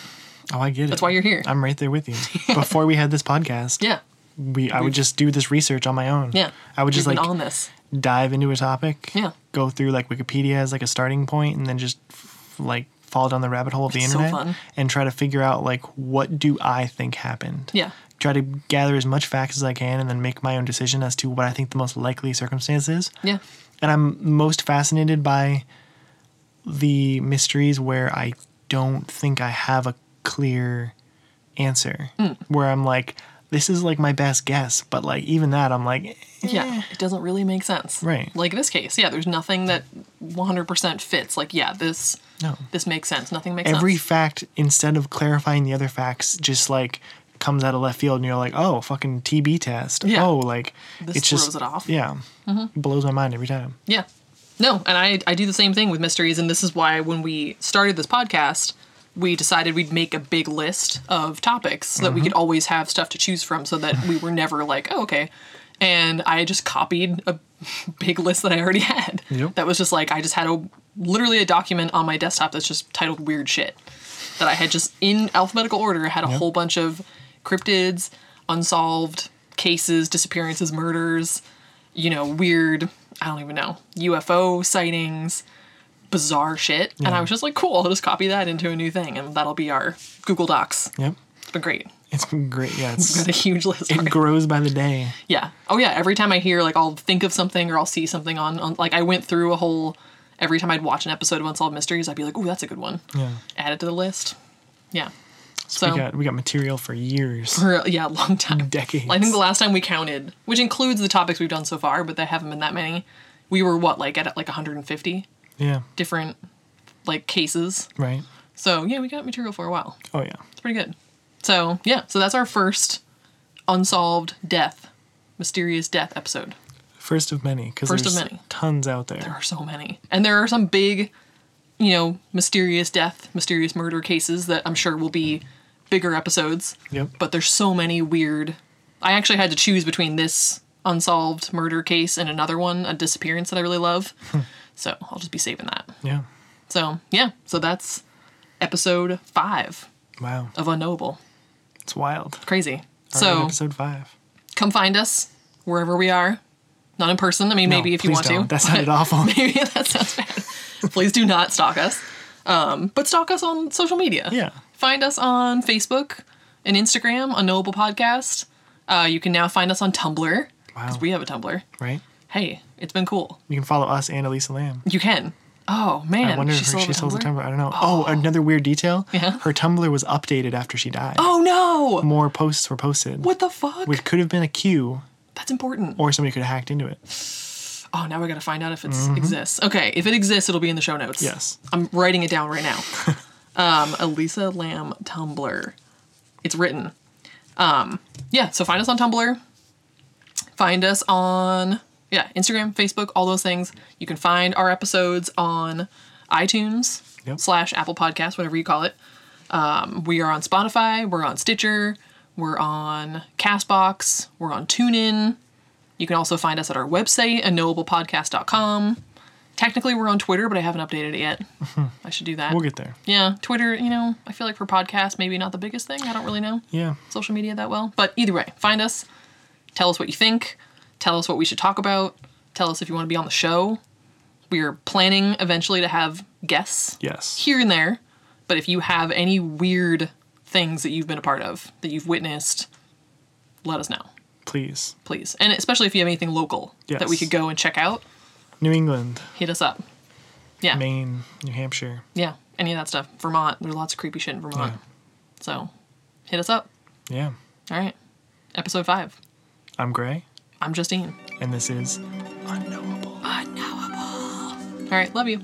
Oh, I get it. That's why you're here. I'm right there with you. Before we had this podcast, Yeah. we I would just do this research on my own. Yeah. I would just like on this. dive into a topic. Yeah. Go through like Wikipedia as like a starting point, and then just f- like fall down the rabbit hole of the It's so internet fun. and try to figure out like what do I think happened. Yeah. Try to gather as much facts as I can, and then make my own decision as to what I think the most likely circumstance is. Yeah. And I'm most fascinated by the mysteries where I don't think I have a clear answer. Hmm. Where I'm like, this is like my best guess, but like even that, I'm like, eh. Yeah. It doesn't really make sense. Right. Like this case. Yeah. There's nothing that 100% fits. Like, yeah, this no. this makes sense. Nothing makes Every sense. Every fact, instead of clarifying the other facts, just like comes out of left field, and you're like, oh, fucking TB test. Yeah. Oh, like This it's just throws it off. Mm-hmm. Yeah, blows my mind every time. Yeah. No, and I I do the same thing with mysteries, and this is why when we started this podcast, we decided we'd make a big list of topics so that we could always have stuff to choose from, so that we were never like, oh, okay. And I just copied a big list that I already had. Yep. That was just like I just had a literally a document on my desktop that's just titled weird shit that I had just in alphabetical order had a whole bunch of cryptids, unsolved cases, disappearances, murders, you know, weird, I don't even know, UFO sightings, bizarre shit. And I was just like, cool, I'll just copy that into a new thing and that'll be our Google Docs. Yep, It's been great. it's been great. Yeah, Got it's a huge list. it already. grows by the day. Yeah. Oh yeah. Every time I hear like I'll think of something or I'll see something on, on like I went through a whole every time I'd watch an episode of Unsolved Mysteries, I'd be like, oh, that's a good one. Yeah, Add it to the list. Yeah. So So we got we got material for years, for yeah, long time. decades. I think the last time we counted, which includes the topics we've done so far, but there haven't been that many. We were what like at like 150 yeah, different like cases. right. So yeah, we got material for a while. Oh yeah, It's pretty good. So yeah, so that's our first unsolved death, mysterious death episode. first of many because First there's of many. tons out there. There are so many, and there are some big, you know, mysterious death, mysterious murder cases that I'm sure will be bigger episodes. Yep. But there's so many weird. I actually had to choose between this unsolved murder case and another one, a disappearance that I really love. so I'll just be saving that. Yeah. So yeah, so that's episode five Wow, of Unknowable. it's wild. Crazy. So episode five. come find us wherever we are. Not in person. I mean, No, maybe if you want don't. to. That sounded awful. Maybe that sounds bad. Please do not stalk us. Um, but stalk us on social media. Yeah. Find us on Facebook and Instagram, Unknowable Podcast. Uh, you can now find us on Tumblr. Because Wow. we have a Tumblr. Right? Hey, it's been cool. You can follow us and Elisa Lam. You can. Oh man, I wonder she if her, she still has a Tumblr? I don't know. Oh. another weird detail. Yeah. Her Tumblr was updated after she died. Oh no! More posts were posted. What the fuck? Which could have been a cue, That's important. or somebody could have hacked into it. Oh, now we gotta find out if it exists. Okay, if it exists, it'll be in the show notes. Yes. I'm writing it down right now. um, Elisa Lam Tumblr. It's written. Um, yeah, so find us on Tumblr. Find us on yeah Instagram, Facebook, all those things. You can find our episodes on iTunes Yep. slash Apple Podcast, whatever you call it. Um, we are on Spotify. We're on Stitcher. We're on Castbox. We're on TuneIn. You can also find us at our website, unknowablepodcast.com. Technically, we're on Twitter, but I haven't updated it yet. I should do that. We'll get there. yeah, Twitter, you know, I feel like for podcasts, maybe not the biggest thing. I don't really know Yeah. social media that well. But either way, find us. Tell us what you think. Tell us what we should talk about. Tell us if you want to be on the show. We are planning eventually to have guests Yes. here and there. But if you have any weird things that you've been a part of, that you've witnessed, let us know, Please. please. And especially if you have anything local that we Yes. could go and check out, New England, hit us up. Yeah. Maine, New Hampshire. Yeah. Any of that stuff. Vermont. There's lots of creepy shit in Vermont. Yeah. So hit us up. Yeah. All right. Episode five. I'm Gray, I'm Justine. and this is Unknowable. Unknowable. All right. Love you.